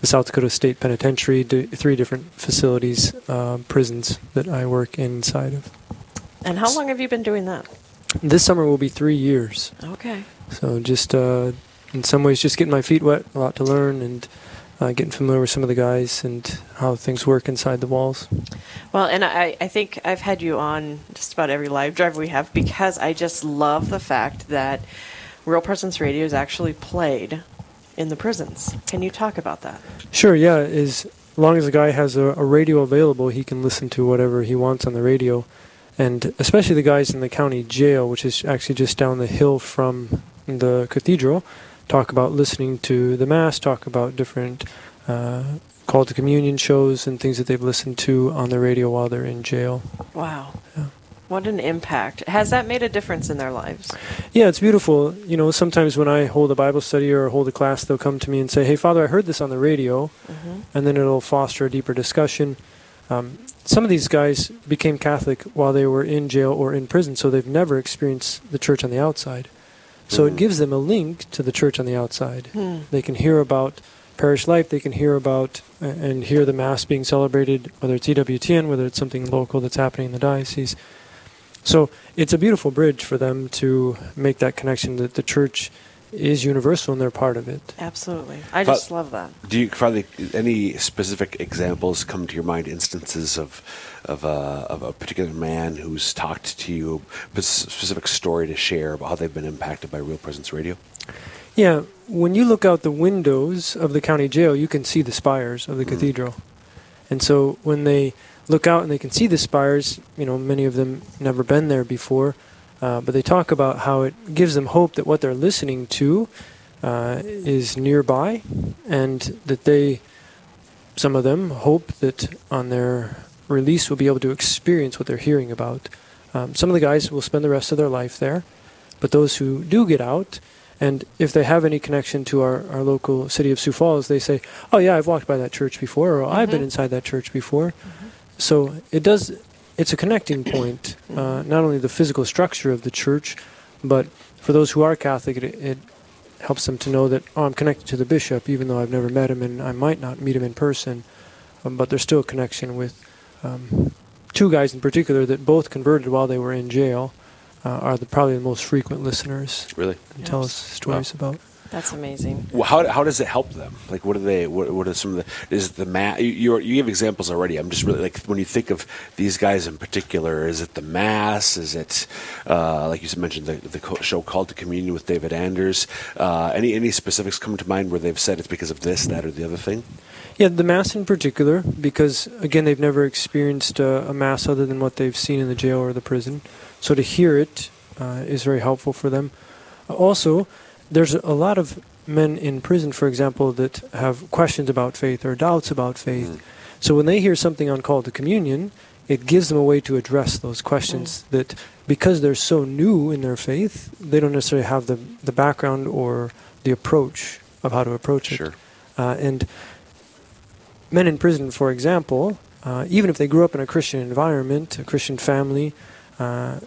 the South Dakota State Penitentiary, d- three different facilities, uh, prisons that I work inside of. And how long have you been doing that? This summer will be three years. Okay. So just uh, in some ways, just getting my feet wet, a lot to learn, and uh, getting familiar with some of the guys and how things work inside the walls. Well, and I, I think I've had you on just about every live drive we have because I just love the fact that Real Presence Radio is actually played in the prisons. Can you talk about that? Sure, yeah. As long as a guy has a, a radio available, he can listen to whatever he wants on the radio. And especially the guys in the county jail, which is actually just down the hill from the cathedral, talk about listening to the Mass, talk about different uh, call to communion shows and things that they've listened to on the radio while they're in jail. Wow. What an impact. Has that made a difference in their lives? Yeah, it's beautiful. You know, sometimes when I hold a Bible study or hold a class, they'll come to me and say, "Hey, Father, I heard this on the radio," Mhm. and then it'll foster a deeper discussion. Um, some of these guys became Catholic while they were in jail or in prison, so they've never experienced the church on the outside. So it Mm. gives them a link to the church on the outside. Hmm. They can hear about parish life. They can hear about uh, and hear the mass being celebrated, whether it's EWTN, whether it's something local that's happening in the diocese. So it's a beautiful bridge for them to make that connection that the church is universal and they're part of it. Absolutely. I Fa- just love that. Do you, Father, any specific examples come to your mind? Instances of of, uh, of a particular man who's talked to you, a specific story to share about how they've been impacted by Real Presence Radio? Yeah, when you look out the windows of the county jail, you can see the spires of the cathedral. And so when they look out and they can see the spires, you know, many of them never been there before, uh, but they talk about how it gives them hope that what they're listening to uh, is nearby and that they, some of them, hope that on their release will be able to experience what they're hearing about. Um, some of the guys will spend the rest of their life there, but those who do get out, and if they have any connection to our, our local city of Sioux Falls, they say, "Oh yeah, I've walked by that church before, or I've been Mhm. inside that church before." So it does. It's a connecting point, uh, not only the physical structure of the church, but for those who are Catholic, it, it helps them to know that oh, I'm connected to the bishop, even though I've never met him and I might not meet him in person, um, but there's still a connection with um, two guys in particular that both converted while they were in jail. Uh, are the probably the most frequent listeners. Really? And tell us stories about. That's amazing. Well, how, how does it help them? Like, what are they? What, what are some of the? Is the mass? You you you give examples already. I'm just really like when you think of these guys in particular. Is it the mass? Is it uh, like you mentioned the the co- show called to communion with David Anders? Uh, any any specifics come to mind where they've said it's because of this, that, or the other thing? Yeah, the mass in particular, because again they've never experienced uh, a mass other than what they've seen in the jail or the prison. So to hear it uh, is very helpful for them. Also, there's a lot of men in prison, for example, that have questions about faith or doubts about faith. So when they hear something on call to communion, it gives them a way to address those questions that because they're so new in their faith, they don't necessarily have the, the background or the approach of how to approach it. Uh, and men in prison, for example, uh, even if they grew up in a Christian environment, a Christian family, uh,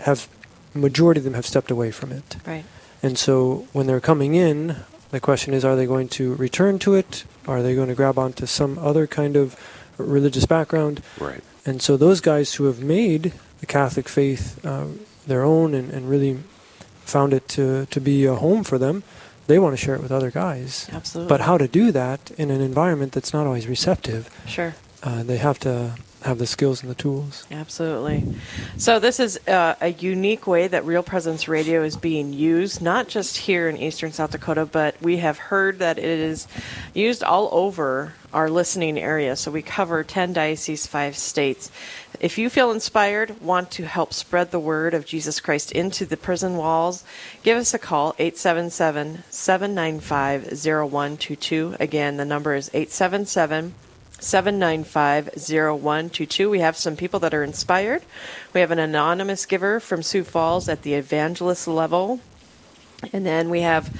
have majority of them have stepped away from it. Right. And so when they're coming in, the question is, are they going to return to it? Are they going to grab onto some other kind of religious background? Right. And so those guys who have made the Catholic faith uh, their own and, and really found it to, to be a home for them, they want to share it with other guys. Absolutely. But how to do that in an environment that's not always receptive? Sure. Uh, they have to have the skills and the tools. Absolutely. So, this is uh, a unique way that Real Presence Radio is being used, not just here in eastern South Dakota, but we have heard that it is used all over our listening area. So, we cover 10 dioceses, five states. If you feel inspired, want to help spread the word of Jesus Christ into the prison walls, give us a call 877 795 0122. Again, the number is 877 795 0122. We have some people that are inspired. We have an anonymous giver from Sioux Falls at the evangelist level. And then we have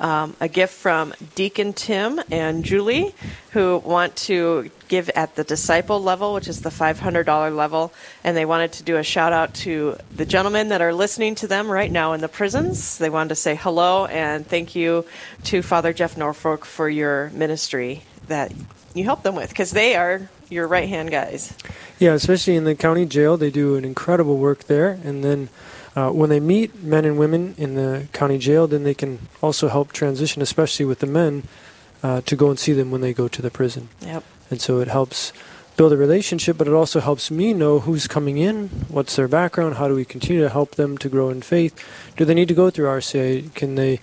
um, a gift from Deacon Tim and Julie, who want to give at the disciple level, which is the $500 level. And they wanted to do a shout out to the gentlemen that are listening to them right now in the prisons. They wanted to say hello and thank you to Father Jeff Norfolk for your ministry that you help them with because they are your right hand guys. Yeah, especially in the county jail, they do an incredible work there. And then uh, when they meet men and women in the county jail, then they can also help transition, especially with the men, uh, to go and see them when they go to the prison. Yep. And so it helps build a relationship, but it also helps me know who's coming in, what's their background, how do we continue to help them to grow in faith. Do they need to go through RCA? Can they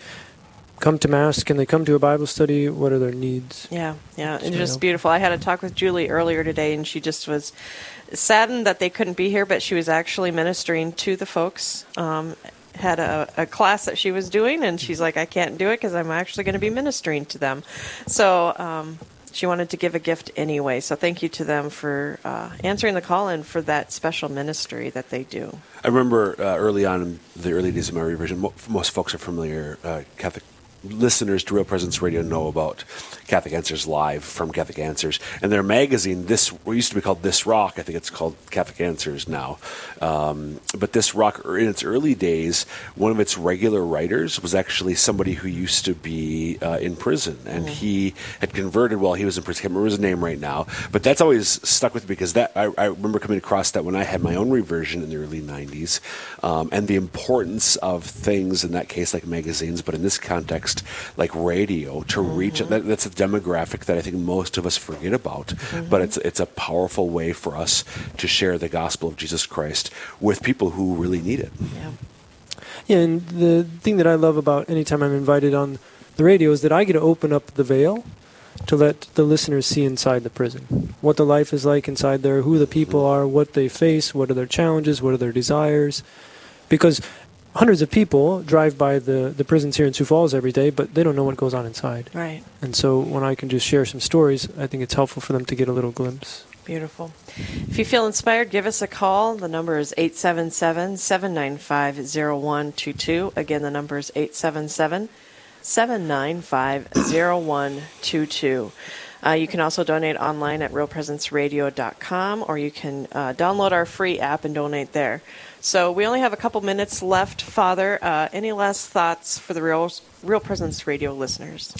come to mass? Can they come to a Bible study? What are their needs? Yeah, yeah, it's So, just yeah. beautiful. I had a talk with Julie earlier today, and she just was saddened that they couldn't be here, but she was actually ministering to the folks. Um, had a, a class that she was doing, and she's like, I can't do it because I'm actually going to be ministering to them. So um, she wanted to give a gift anyway. So thank you to them for uh, answering the call and for that special ministry that they do. I remember uh, early on in the early days of my reversion, mo- most folks are familiar, uh, Catholic listeners to Real Presence Radio know about Catholic Answers Live from Catholic Answers. And their magazine, this what used to be called This Rock, I think it's called Catholic Answers now. Um, but This Rock, er, in its early days, one of its regular writers was actually somebody who used to be uh, in prison. And he had converted while he was in prison. I can't remember his name right now. But that's always stuck with me because that I, I remember coming across that when I had my own reversion in the early 90s um, and the importance of things in that case like magazines, but in this context, like radio, to reach that, that's a demographic that I think most of us forget about. But it's it's a powerful way for us to share the gospel of Jesus Christ with people who really need it. Yeah, and the thing that I love about anytime I'm invited on the radio is that I get to open up the veil to let the listeners see inside the prison what the life is like inside there, who the people are, what they face, what are their challenges, what are their desires. Because hundreds of people drive by the, the prisons here in Sioux Falls every day, but they don't know what goes on inside. Right. And so when I can just share some stories, I think it's helpful for them to get a little glimpse. Beautiful. If you feel inspired, give us a call. The number is 877 795 0122. Again, the number is 877 795 0122. Uh, you can also donate online at realpresenceradio.com or you can uh, download our free app and donate there. So we only have a couple minutes left, Father. Uh, any last thoughts for the Real, Real Presence Radio listeners?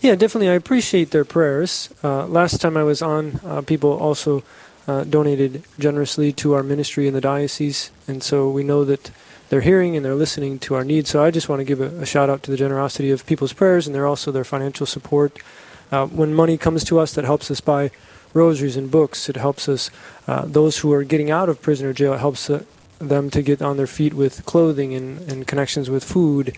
Yeah, definitely. I appreciate their prayers. Uh, last time I was on, uh, people also uh, donated generously to our ministry in the diocese, and so we know that they're hearing and they're listening to our needs. So I just want to give a, a shout out to the generosity of people's prayers and they're also their financial support. Uh, when money comes to us that helps us buy rosaries and books, it helps us, uh, those who are getting out of prison or jail, it helps uh, them to get on their feet with clothing and, and connections with food.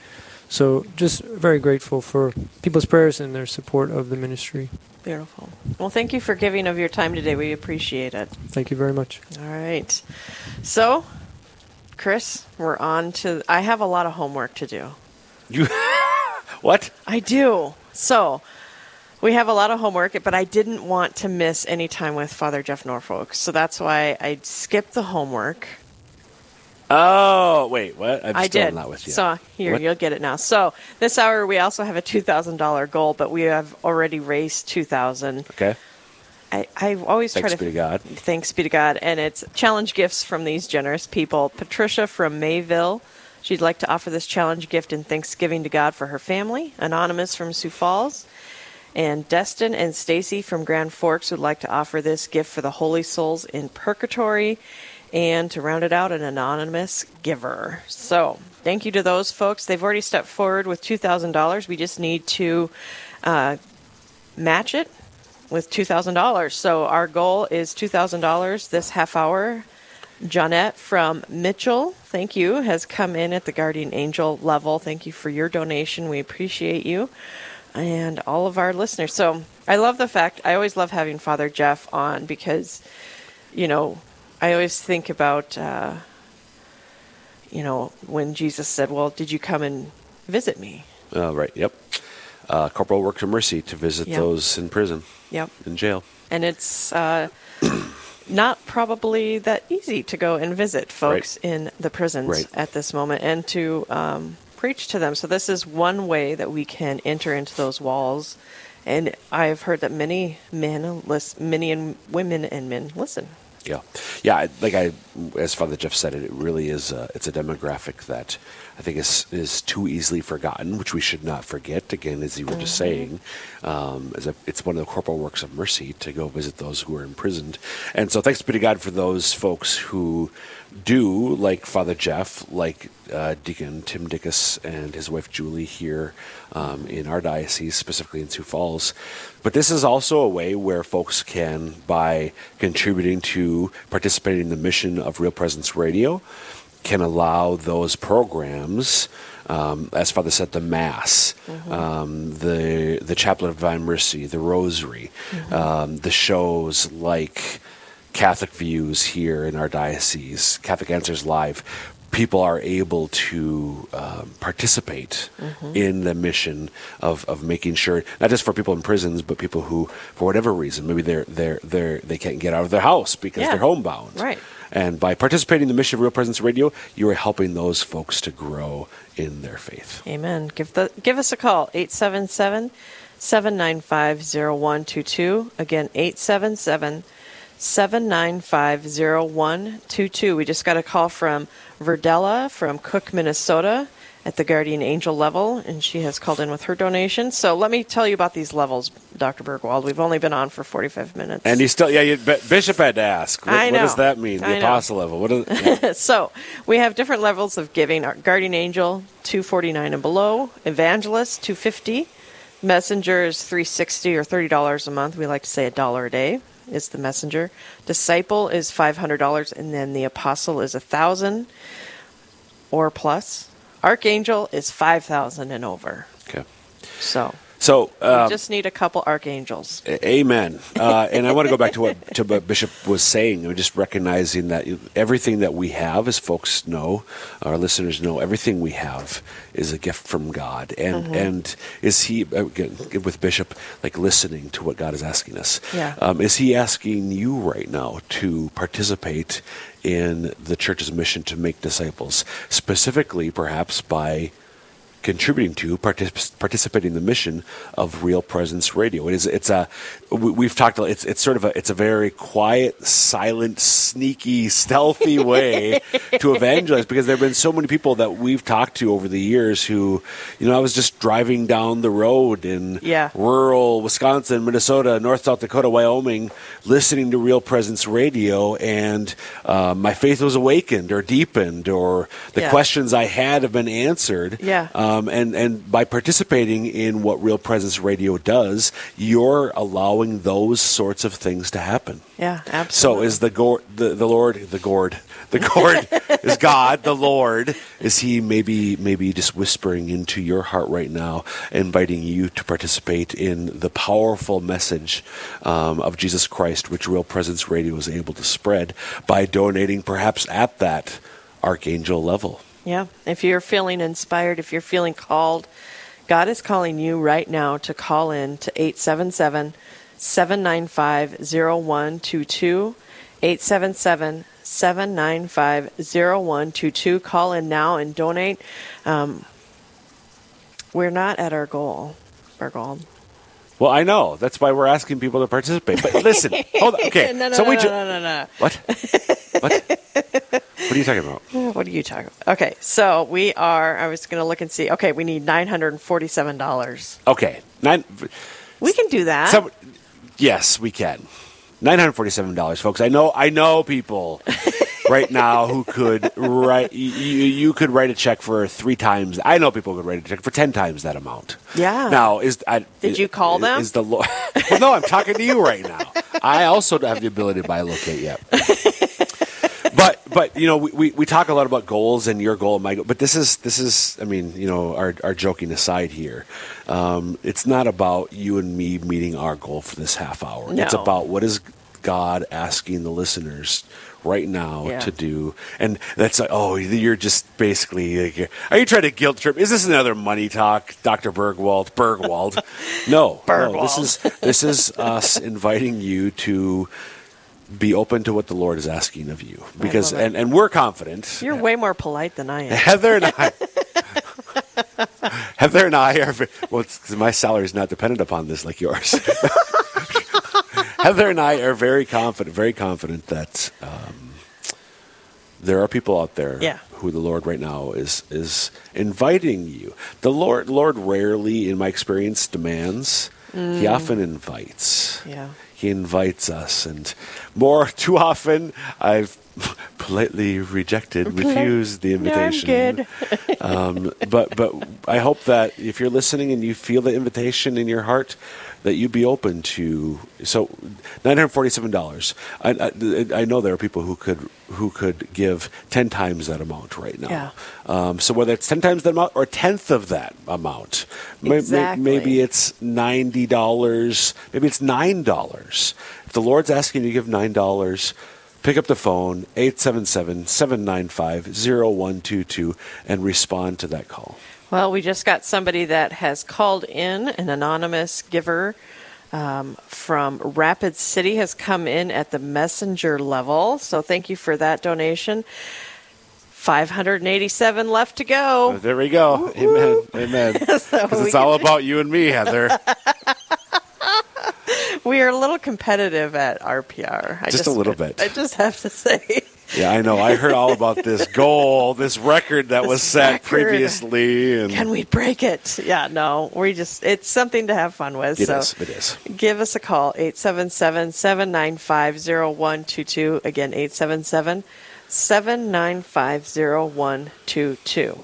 So just very grateful for people's prayers and their support of the ministry. Beautiful. Well, thank you for giving of your time today. We appreciate it. Thank you very much. All right. So, Chris, we're on to. I have a lot of homework to do. You <laughs> what? I do. So, we have a lot of homework, but I didn't want to miss any time with Father Jeff Norfolk. So that's why I skipped the homework. Oh, wait, what? I'm I still did. not with you. So here, What? you'll get it now. So this hour, we also have a two thousand dollar goal, but we have already raised two thousand. Okay. I, I always Thanks try to be to God. Thanks be to God. And it's challenge gifts from these generous people. Patricia from Mayville, She'd like to offer this challenge gift in thanksgiving to God for her family. Anonymous from Sioux Falls. And Destin and Stacy from Grand Forks would like to offer this gift for the holy souls in purgatory. And to round it out, an anonymous giver. So, thank you to those folks. They've already stepped forward with $2,000. We just need to uh, match it with $2,000. So, our goal is $2,000 this half hour. Jonette from Mitchell, thank you, has come in at the Guardian Angel level. Thank you for your donation. We appreciate you and all of our listeners. So I love the fact, I always love having Father Jeff on because, you know, I always think about, uh, you know, when Jesus said, Well, did you come and visit me? Uh, right. Yep. Uh, corporal work of mercy to visit Yep. those in prison. Yep. In jail. And it's uh, <coughs> not probably that easy to go and visit folks in the prisons Right. at this moment and to um, preach to them. So this is one way that we can enter into those walls. And I've heard that many men, lis- many and women and men listen. Yeah, yeah. Like I, as Father Jeff said, it, it really is. A, it's a demographic that I think is is too easily forgotten, which we should not forget. Again, as you were just Mhm. saying, um, as a, it's one of the corporal works of mercy to go visit those who are imprisoned. And so, thanks be to God for those folks who do, like Father Jeff, like uh, Deacon Tim Dickus and his wife Julie here um, in our diocese, specifically in Sioux Falls. But this is also a way where folks can, by contributing to participating in the mission of Real Presence Radio, can allow those programs, um, as Father said, the Mass, um, the the Chaplet of Divine Mercy, the Rosary, um, the shows like Catholic Views here in our diocese, Catholic Answers Live. People are able to um, participate Mhm. in the mission of, of making sure not just for people in prisons, but people who, for whatever reason, maybe they're they're they're they can't get out of their house because Yeah. they're homebound. Right. And by participating in the mission of Real Presence Radio, you are helping those folks to grow in their faith. Amen. Give the give us a call 877 795 0122. Again 877 795 0122. We just got a call from Verdella from Cook, Minnesota at the Guardian Angel level, and she has called in with her donation. So let me tell you about these levels, Dr. Burgwald. We've only been on for 45 minutes. And he still, yeah, you, Bishop had to ask. What, what does that mean? The apostle level. What is, <laughs> yeah. so we have different levels of giving. Our Guardian Angel, two forty nine and below. Evangelist, two fifty. Messenger is three sixty or thirty dollars a month. We like to say a dollar a day is the messenger. Disciple is five hundred dollars, and then the apostle is a thousand or plus. Archangel is five thousand and over. Okay. So So, we um, just need a couple archangels. Amen. Uh, and I want to go back to what, to what Bishop was saying, know, just recognizing that everything that we have, as folks know, our listeners know, everything we have is a gift from God. And Mhm. and is He again with Bishop like listening to what God is asking us? Yeah. Um, is He asking you right now to participate in the church's mission to make disciples, specifically perhaps by contributing to partic- participating in the mission of Real Presence Radio. It is it's a we, we've talked it's it's sort of a it's a very quiet, silent, sneaky, stealthy <laughs> way to evangelize because there have been so many people that we've talked to over the years who you know I was just driving down the road in Yeah. rural Wisconsin, Minnesota, North South Dakota, Wyoming, listening to Real Presence Radio, and uh, my faith was awakened or deepened, or the Yeah. questions I had have been answered. Yeah. Um, and and by participating in what Real Presence Radio does, you're allowing those sorts of things to happen. Yeah, absolutely. So is the gourd, the, the Lord, the gourd, the gourd <laughs> is God, the Lord. Is He maybe maybe just whispering into your heart right now, inviting you to participate in the powerful message um, of Jesus Christ, which Real Presence Radio is able to spread by donating, perhaps at that archangel level. Yeah. If you're feeling inspired, if you're feeling called, God is calling you right now to call in to 877 795 0122. 877 795 0122. Call in now and donate. Um, we're not at our goal, Burgwald. Well, I know that's why we're asking people to participate. But listen, <laughs> hold on. Okay, no, no, so no, we no, ju- no, no, no. what? What are you talking about? <laughs> What are you talking about? Okay, so we are. I was going to look and see. Okay, we need nine hundred and forty-seven dollars. Okay, nine. We can do that. Some, yes, we can. Nine hundred forty-seven dollars, folks. I know. I know people <laughs> right now who could write. You, you could write a check for three times. I know people could write a check for ten times that amount. Yeah. Now is I, Did you call them? Is the Lord? <laughs> well, no, I'm talking to you right now. I also don't have the ability to bilocate yet. <laughs> but but you know we, we, we talk a lot about goals and your goal and my goal but this is this is i mean you know our, our joking aside here um, it's not about you and me meeting our goal for this half hour No. it's about what is god asking the listeners right now Yeah. to do and that's like oh you're just basically like, are you trying to guilt trip is this another money talk dr burgwald burgwald <laughs> no no this is this is us <laughs> inviting you to be open to what the Lord is asking of you, because and, and we're confident. You're way more polite than I am. Heather and I, <laughs> Heather and I are well. My salary is not dependent upon this like yours. Heather and I are very confident, very confident that um, there are people out there Yeah. who the Lord right now is is inviting you. The Lord, Lord, rarely, in my experience, demands. He Mm. often invites. Yeah. He invites us, and more too often I've politely rejected, refused the No, invitation. good. <laughs> um, but but I hope that if you're listening and you feel the invitation in your heart, that you be open to. So, nine hundred forty-seven dollars. I, I I know there are people who could who could give ten times that amount right now. Yeah. Um, so whether it's ten times that amount or a tenth of that amount, Exactly. maybe it's ninety dollars, maybe it's nine dollars. If the Lord's asking you to give nine dollars, pick up the phone 877-795-0122 and respond to that call. Well, we just got somebody that has called in, an anonymous giver um, from Rapid City has come in at the messenger level. So thank you for that donation. 587 left to go. There we go. Amen. Amen. <laughs> So Because we it's all about you and me, Heather. <laughs> We are a little competitive at RPR. I Just a little bit. I just have to say. yeah, I know. I heard all about this <laughs> goal, this record that was set record. previously. And Can we break it? Yeah, no. We just it's something to have fun with. It so is, it is. Give us a call 877-795-0122 again 877-795-0122.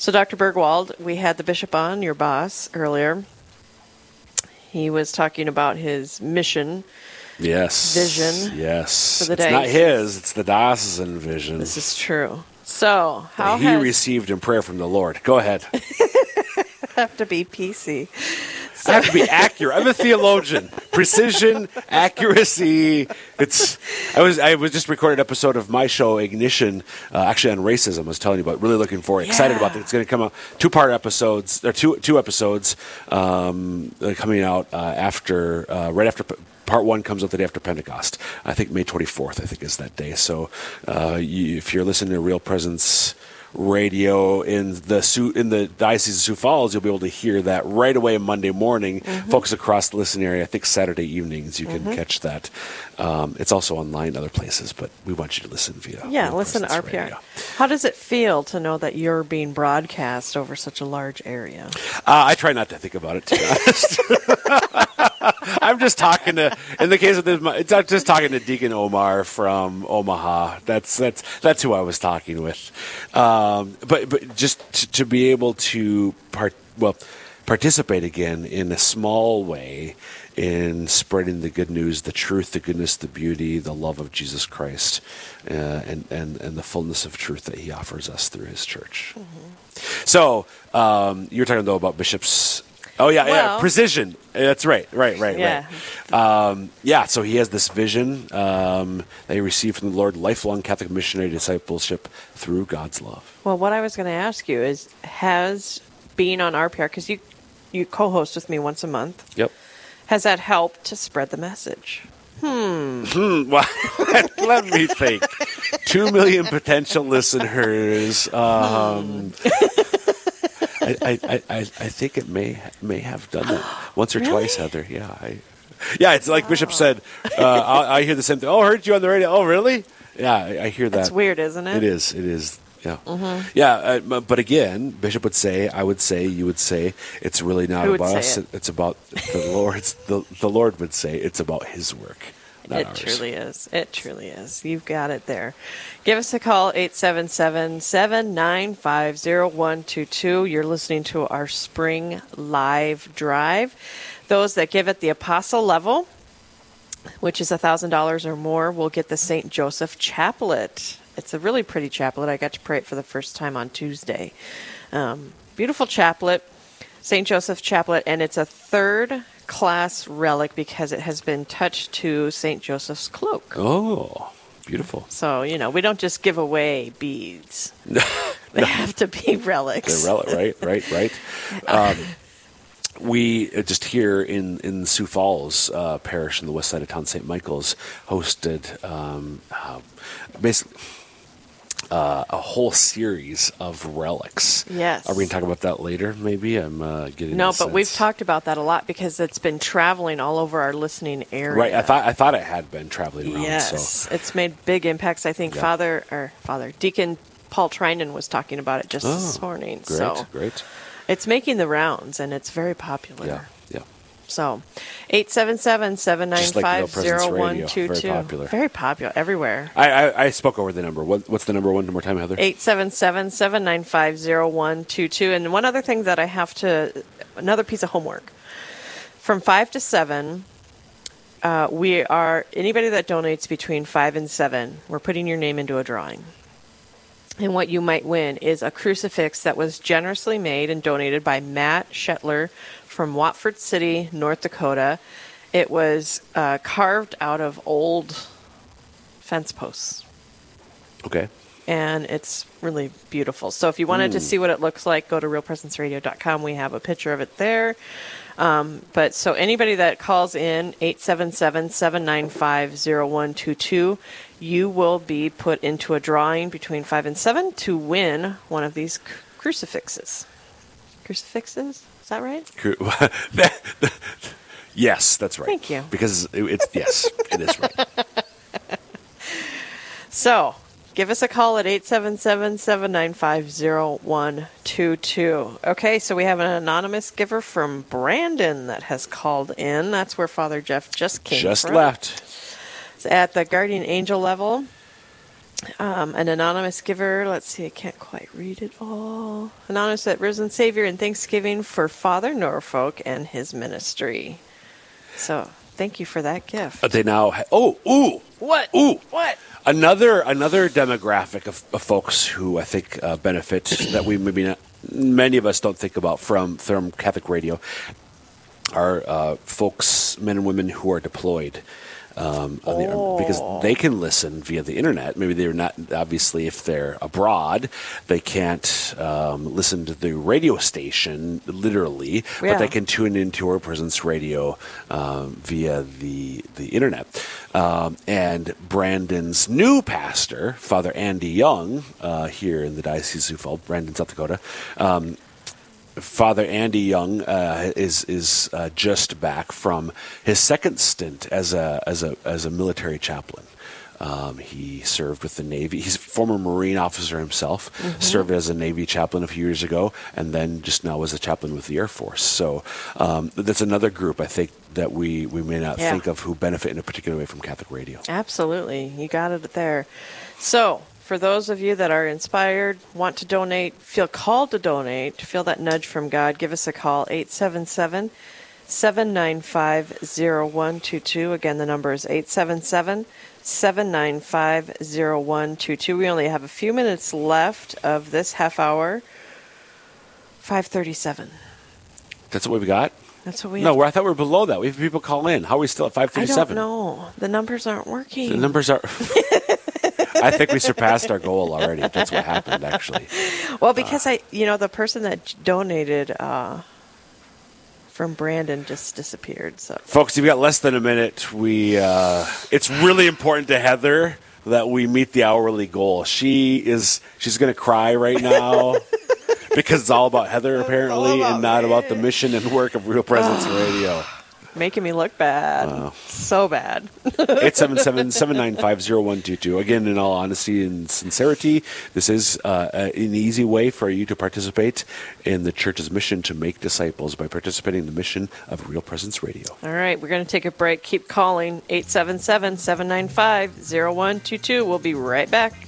So Dr. Burgwald, we had the bishop on, your boss earlier. He was talking about his mission. Yes. Vision Yes. for the it's day. not his, it's the diocesan vision. This is true. So, how that he has received in prayer from the Lord. Go ahead. <laughs> have to be PC? I have to be accurate. I'm a theologian. Precision, accuracy. It's. I was. I was just recorded an episode of my show Ignition, uh, actually on racism. I was telling you about. Really looking forward. Excited about it. It's going to come out two part episodes. Or two two episodes um, uh, coming out uh, after uh, right after. Part one comes out the day after Pentecost. I think May 24th. I think is that day. So, uh, you, if you're listening to Real Presence radio in the Sioux, in the diocese of Sioux Falls, you'll be able to hear that right away Monday morning. Mhm. Folks across the listening area, I think Saturday evenings you can Mhm. catch that. Um, it's also online other places, but we want you to listen via. Yeah, listen to RPR. Radio. How does it feel to know that you're being broadcast over such a large area? Uh, I try not to think about it. To be honest, <laughs> I'm just talking to. In the case of this, it's not just talking to Deacon Omar from Omaha. That's that's that's who I was talking with. Um, but but just to, to be able to part well participate again in a small way in spreading the good news, the truth, the goodness, the beauty, the love of Jesus Christ, uh, and and and the fullness of truth that He offers us through His church. So um, you were talking though about bishops. Oh yeah, yeah, precision. That's right, right, right, Yeah. right. Um, yeah, so he has this vision um, that he received from the Lord: lifelong Catholic missionary discipleship through God's love. Well, what I was going to ask you is has being on RPR, because you, you co host with me once a month, Yep. has that helped to spread the message? Hmm. Hmm. <laughs> Well, let me think. Two million potential listeners. Um, <laughs> I, I, I, think it may may have done that <gasps> once or twice, Heather. Yeah. I, yeah, it's like Bishop said. Uh, I, I hear the same thing. Oh, I heard you on the radio. Oh, really? Yeah, I, I hear that. It's weird, isn't it? It is. It is. Yeah. Mhm. Yeah. Uh, but again, Bishop would say, I would say, you would say, it's really not about us. it? It's about the Lord. The, the Lord would say it's about His work, not it ours. truly is. It truly is. You've got it there. Give us a call, 877 795 0122. You're listening to our spring live drive. Those that give at the apostle level, which is $1,000 or more, will get the St. Joseph Chaplet. It's a really pretty chaplet. I got to pray it for the first time on Tuesday. Um, beautiful chaplet, St. Joseph Chaplet, and it's a third class relic because it has been touched to St. Joseph's cloak. Oh, beautiful. So, you know, we don't just give away beads. <laughs> They have to be relics. The relic, right, right, right. Um, we uh, just here in in Sioux Falls uh, Parish in the west side of town, St. Michael's, hosted um, uh, basically. Uh, a whole series of relics. Yes. Are we going to talk about that later? Maybe I'm uh, getting No, but we've talked about that a lot because it's been traveling all over our listening area. Right. I thought I thought it had been traveling around. Yes, So it's made big impacts. I think Yeah. Father or Father Deacon Paul Trinan was talking about it just this Oh, morning. great, so great. it's making the rounds and it's very popular. Yeah. So, 877-795-0122. Like Real Presence Radio, very popular. Very popular everywhere. I, I, I spoke over the number. What, what's the number one more time, Heather? 877-795-0122. And one other thing that I have to, another piece of homework. From 5 to 7, uh, we are, anybody that donates between 5 and 7, we're putting your name into a drawing. And what you might win is a crucifix that was generously made and donated by Matt Shetler from Watford City, North Dakota. It was uh, carved out of old fence posts Okay. and it's really beautiful. So if you wanted to Mm. see what it looks like, go to realpresenceradio.com. We have a picture of it there. Um, but so anybody that calls in 877-795-0122, you will be put into a drawing between 5 and 7 to win one of these crucifixes. Crucifixes? Is that right? <laughs> Yes, that's right. Thank you. Because it, it's yes, it is right. <laughs> So, give us a call at 877-795-0122. Okay, so we have an anonymous giver from Brandon that has called in. That's where Father Jeff just came Just from. left. It's at the guardian angel level. Um, an anonymous giver, let's see, I can't quite read it all. Anonymous at Risen Savior and Thanksgiving for Father Norfolk and his ministry. So, thank you for that gift. Uh, They now. Ha- oh, ooh, What? ooh. What? Another another demographic of, of folks who I think uh, benefit <coughs> that we maybe not, many of us don't think about from from Catholic radio are uh, folks, men and women who are deployed. Um, on the, because they can listen via the internet. Maybe they're not obviously if they're abroad, they can't um, listen to the radio station literally, but they can tune into our presence radio um, via the the internet. Um, and Brandon's new pastor, Father Andy Young, uh, here in the Diocese of Brandon, South Dakota. Father Andy Young uh, is is uh, just back from his second stint as a as a as a military chaplain. Um, he served with the Navy. He's a former Marine officer himself. Mhm. Served as a Navy chaplain a few years ago, and then just now was a chaplain with the Air Force. So um, that's another group I think that we we may not Yeah. think of who benefit in a particular way from Catholic radio. Absolutely. You got it there. So, for those of you that are inspired, want to donate, feel called to donate, feel that nudge from God, give us a call 877 795 0122. Again, the number is 877 795 0122. We only have a few minutes left of this half hour. 537. That's what we've got. That's what we no. I thought we were below that. We have people call in. How are we still at five thirty-seven? I don't know. The numbers aren't working. The numbers are. <laughs> I think we surpassed our goal already. That's what happened, actually. Well, because I, you know, the person that donated uh, from Brandon just disappeared. So Folks, you've got less than a minute. We uh, it's really important to Heather that we meet the hourly goal. She is she's going to cry right now <laughs> because it's all about Heather apparently, and not about the mission and work of Real Presence Radio. Making me look bad. So bad. <laughs> 877-795-0122. Again, in all honesty and sincerity, this is uh, an easy way for you to participate in the church's mission to make disciples by participating in the mission of Real Presence Radio. All right, we're going to take a break. Keep calling 877 795 0122. We'll be right back.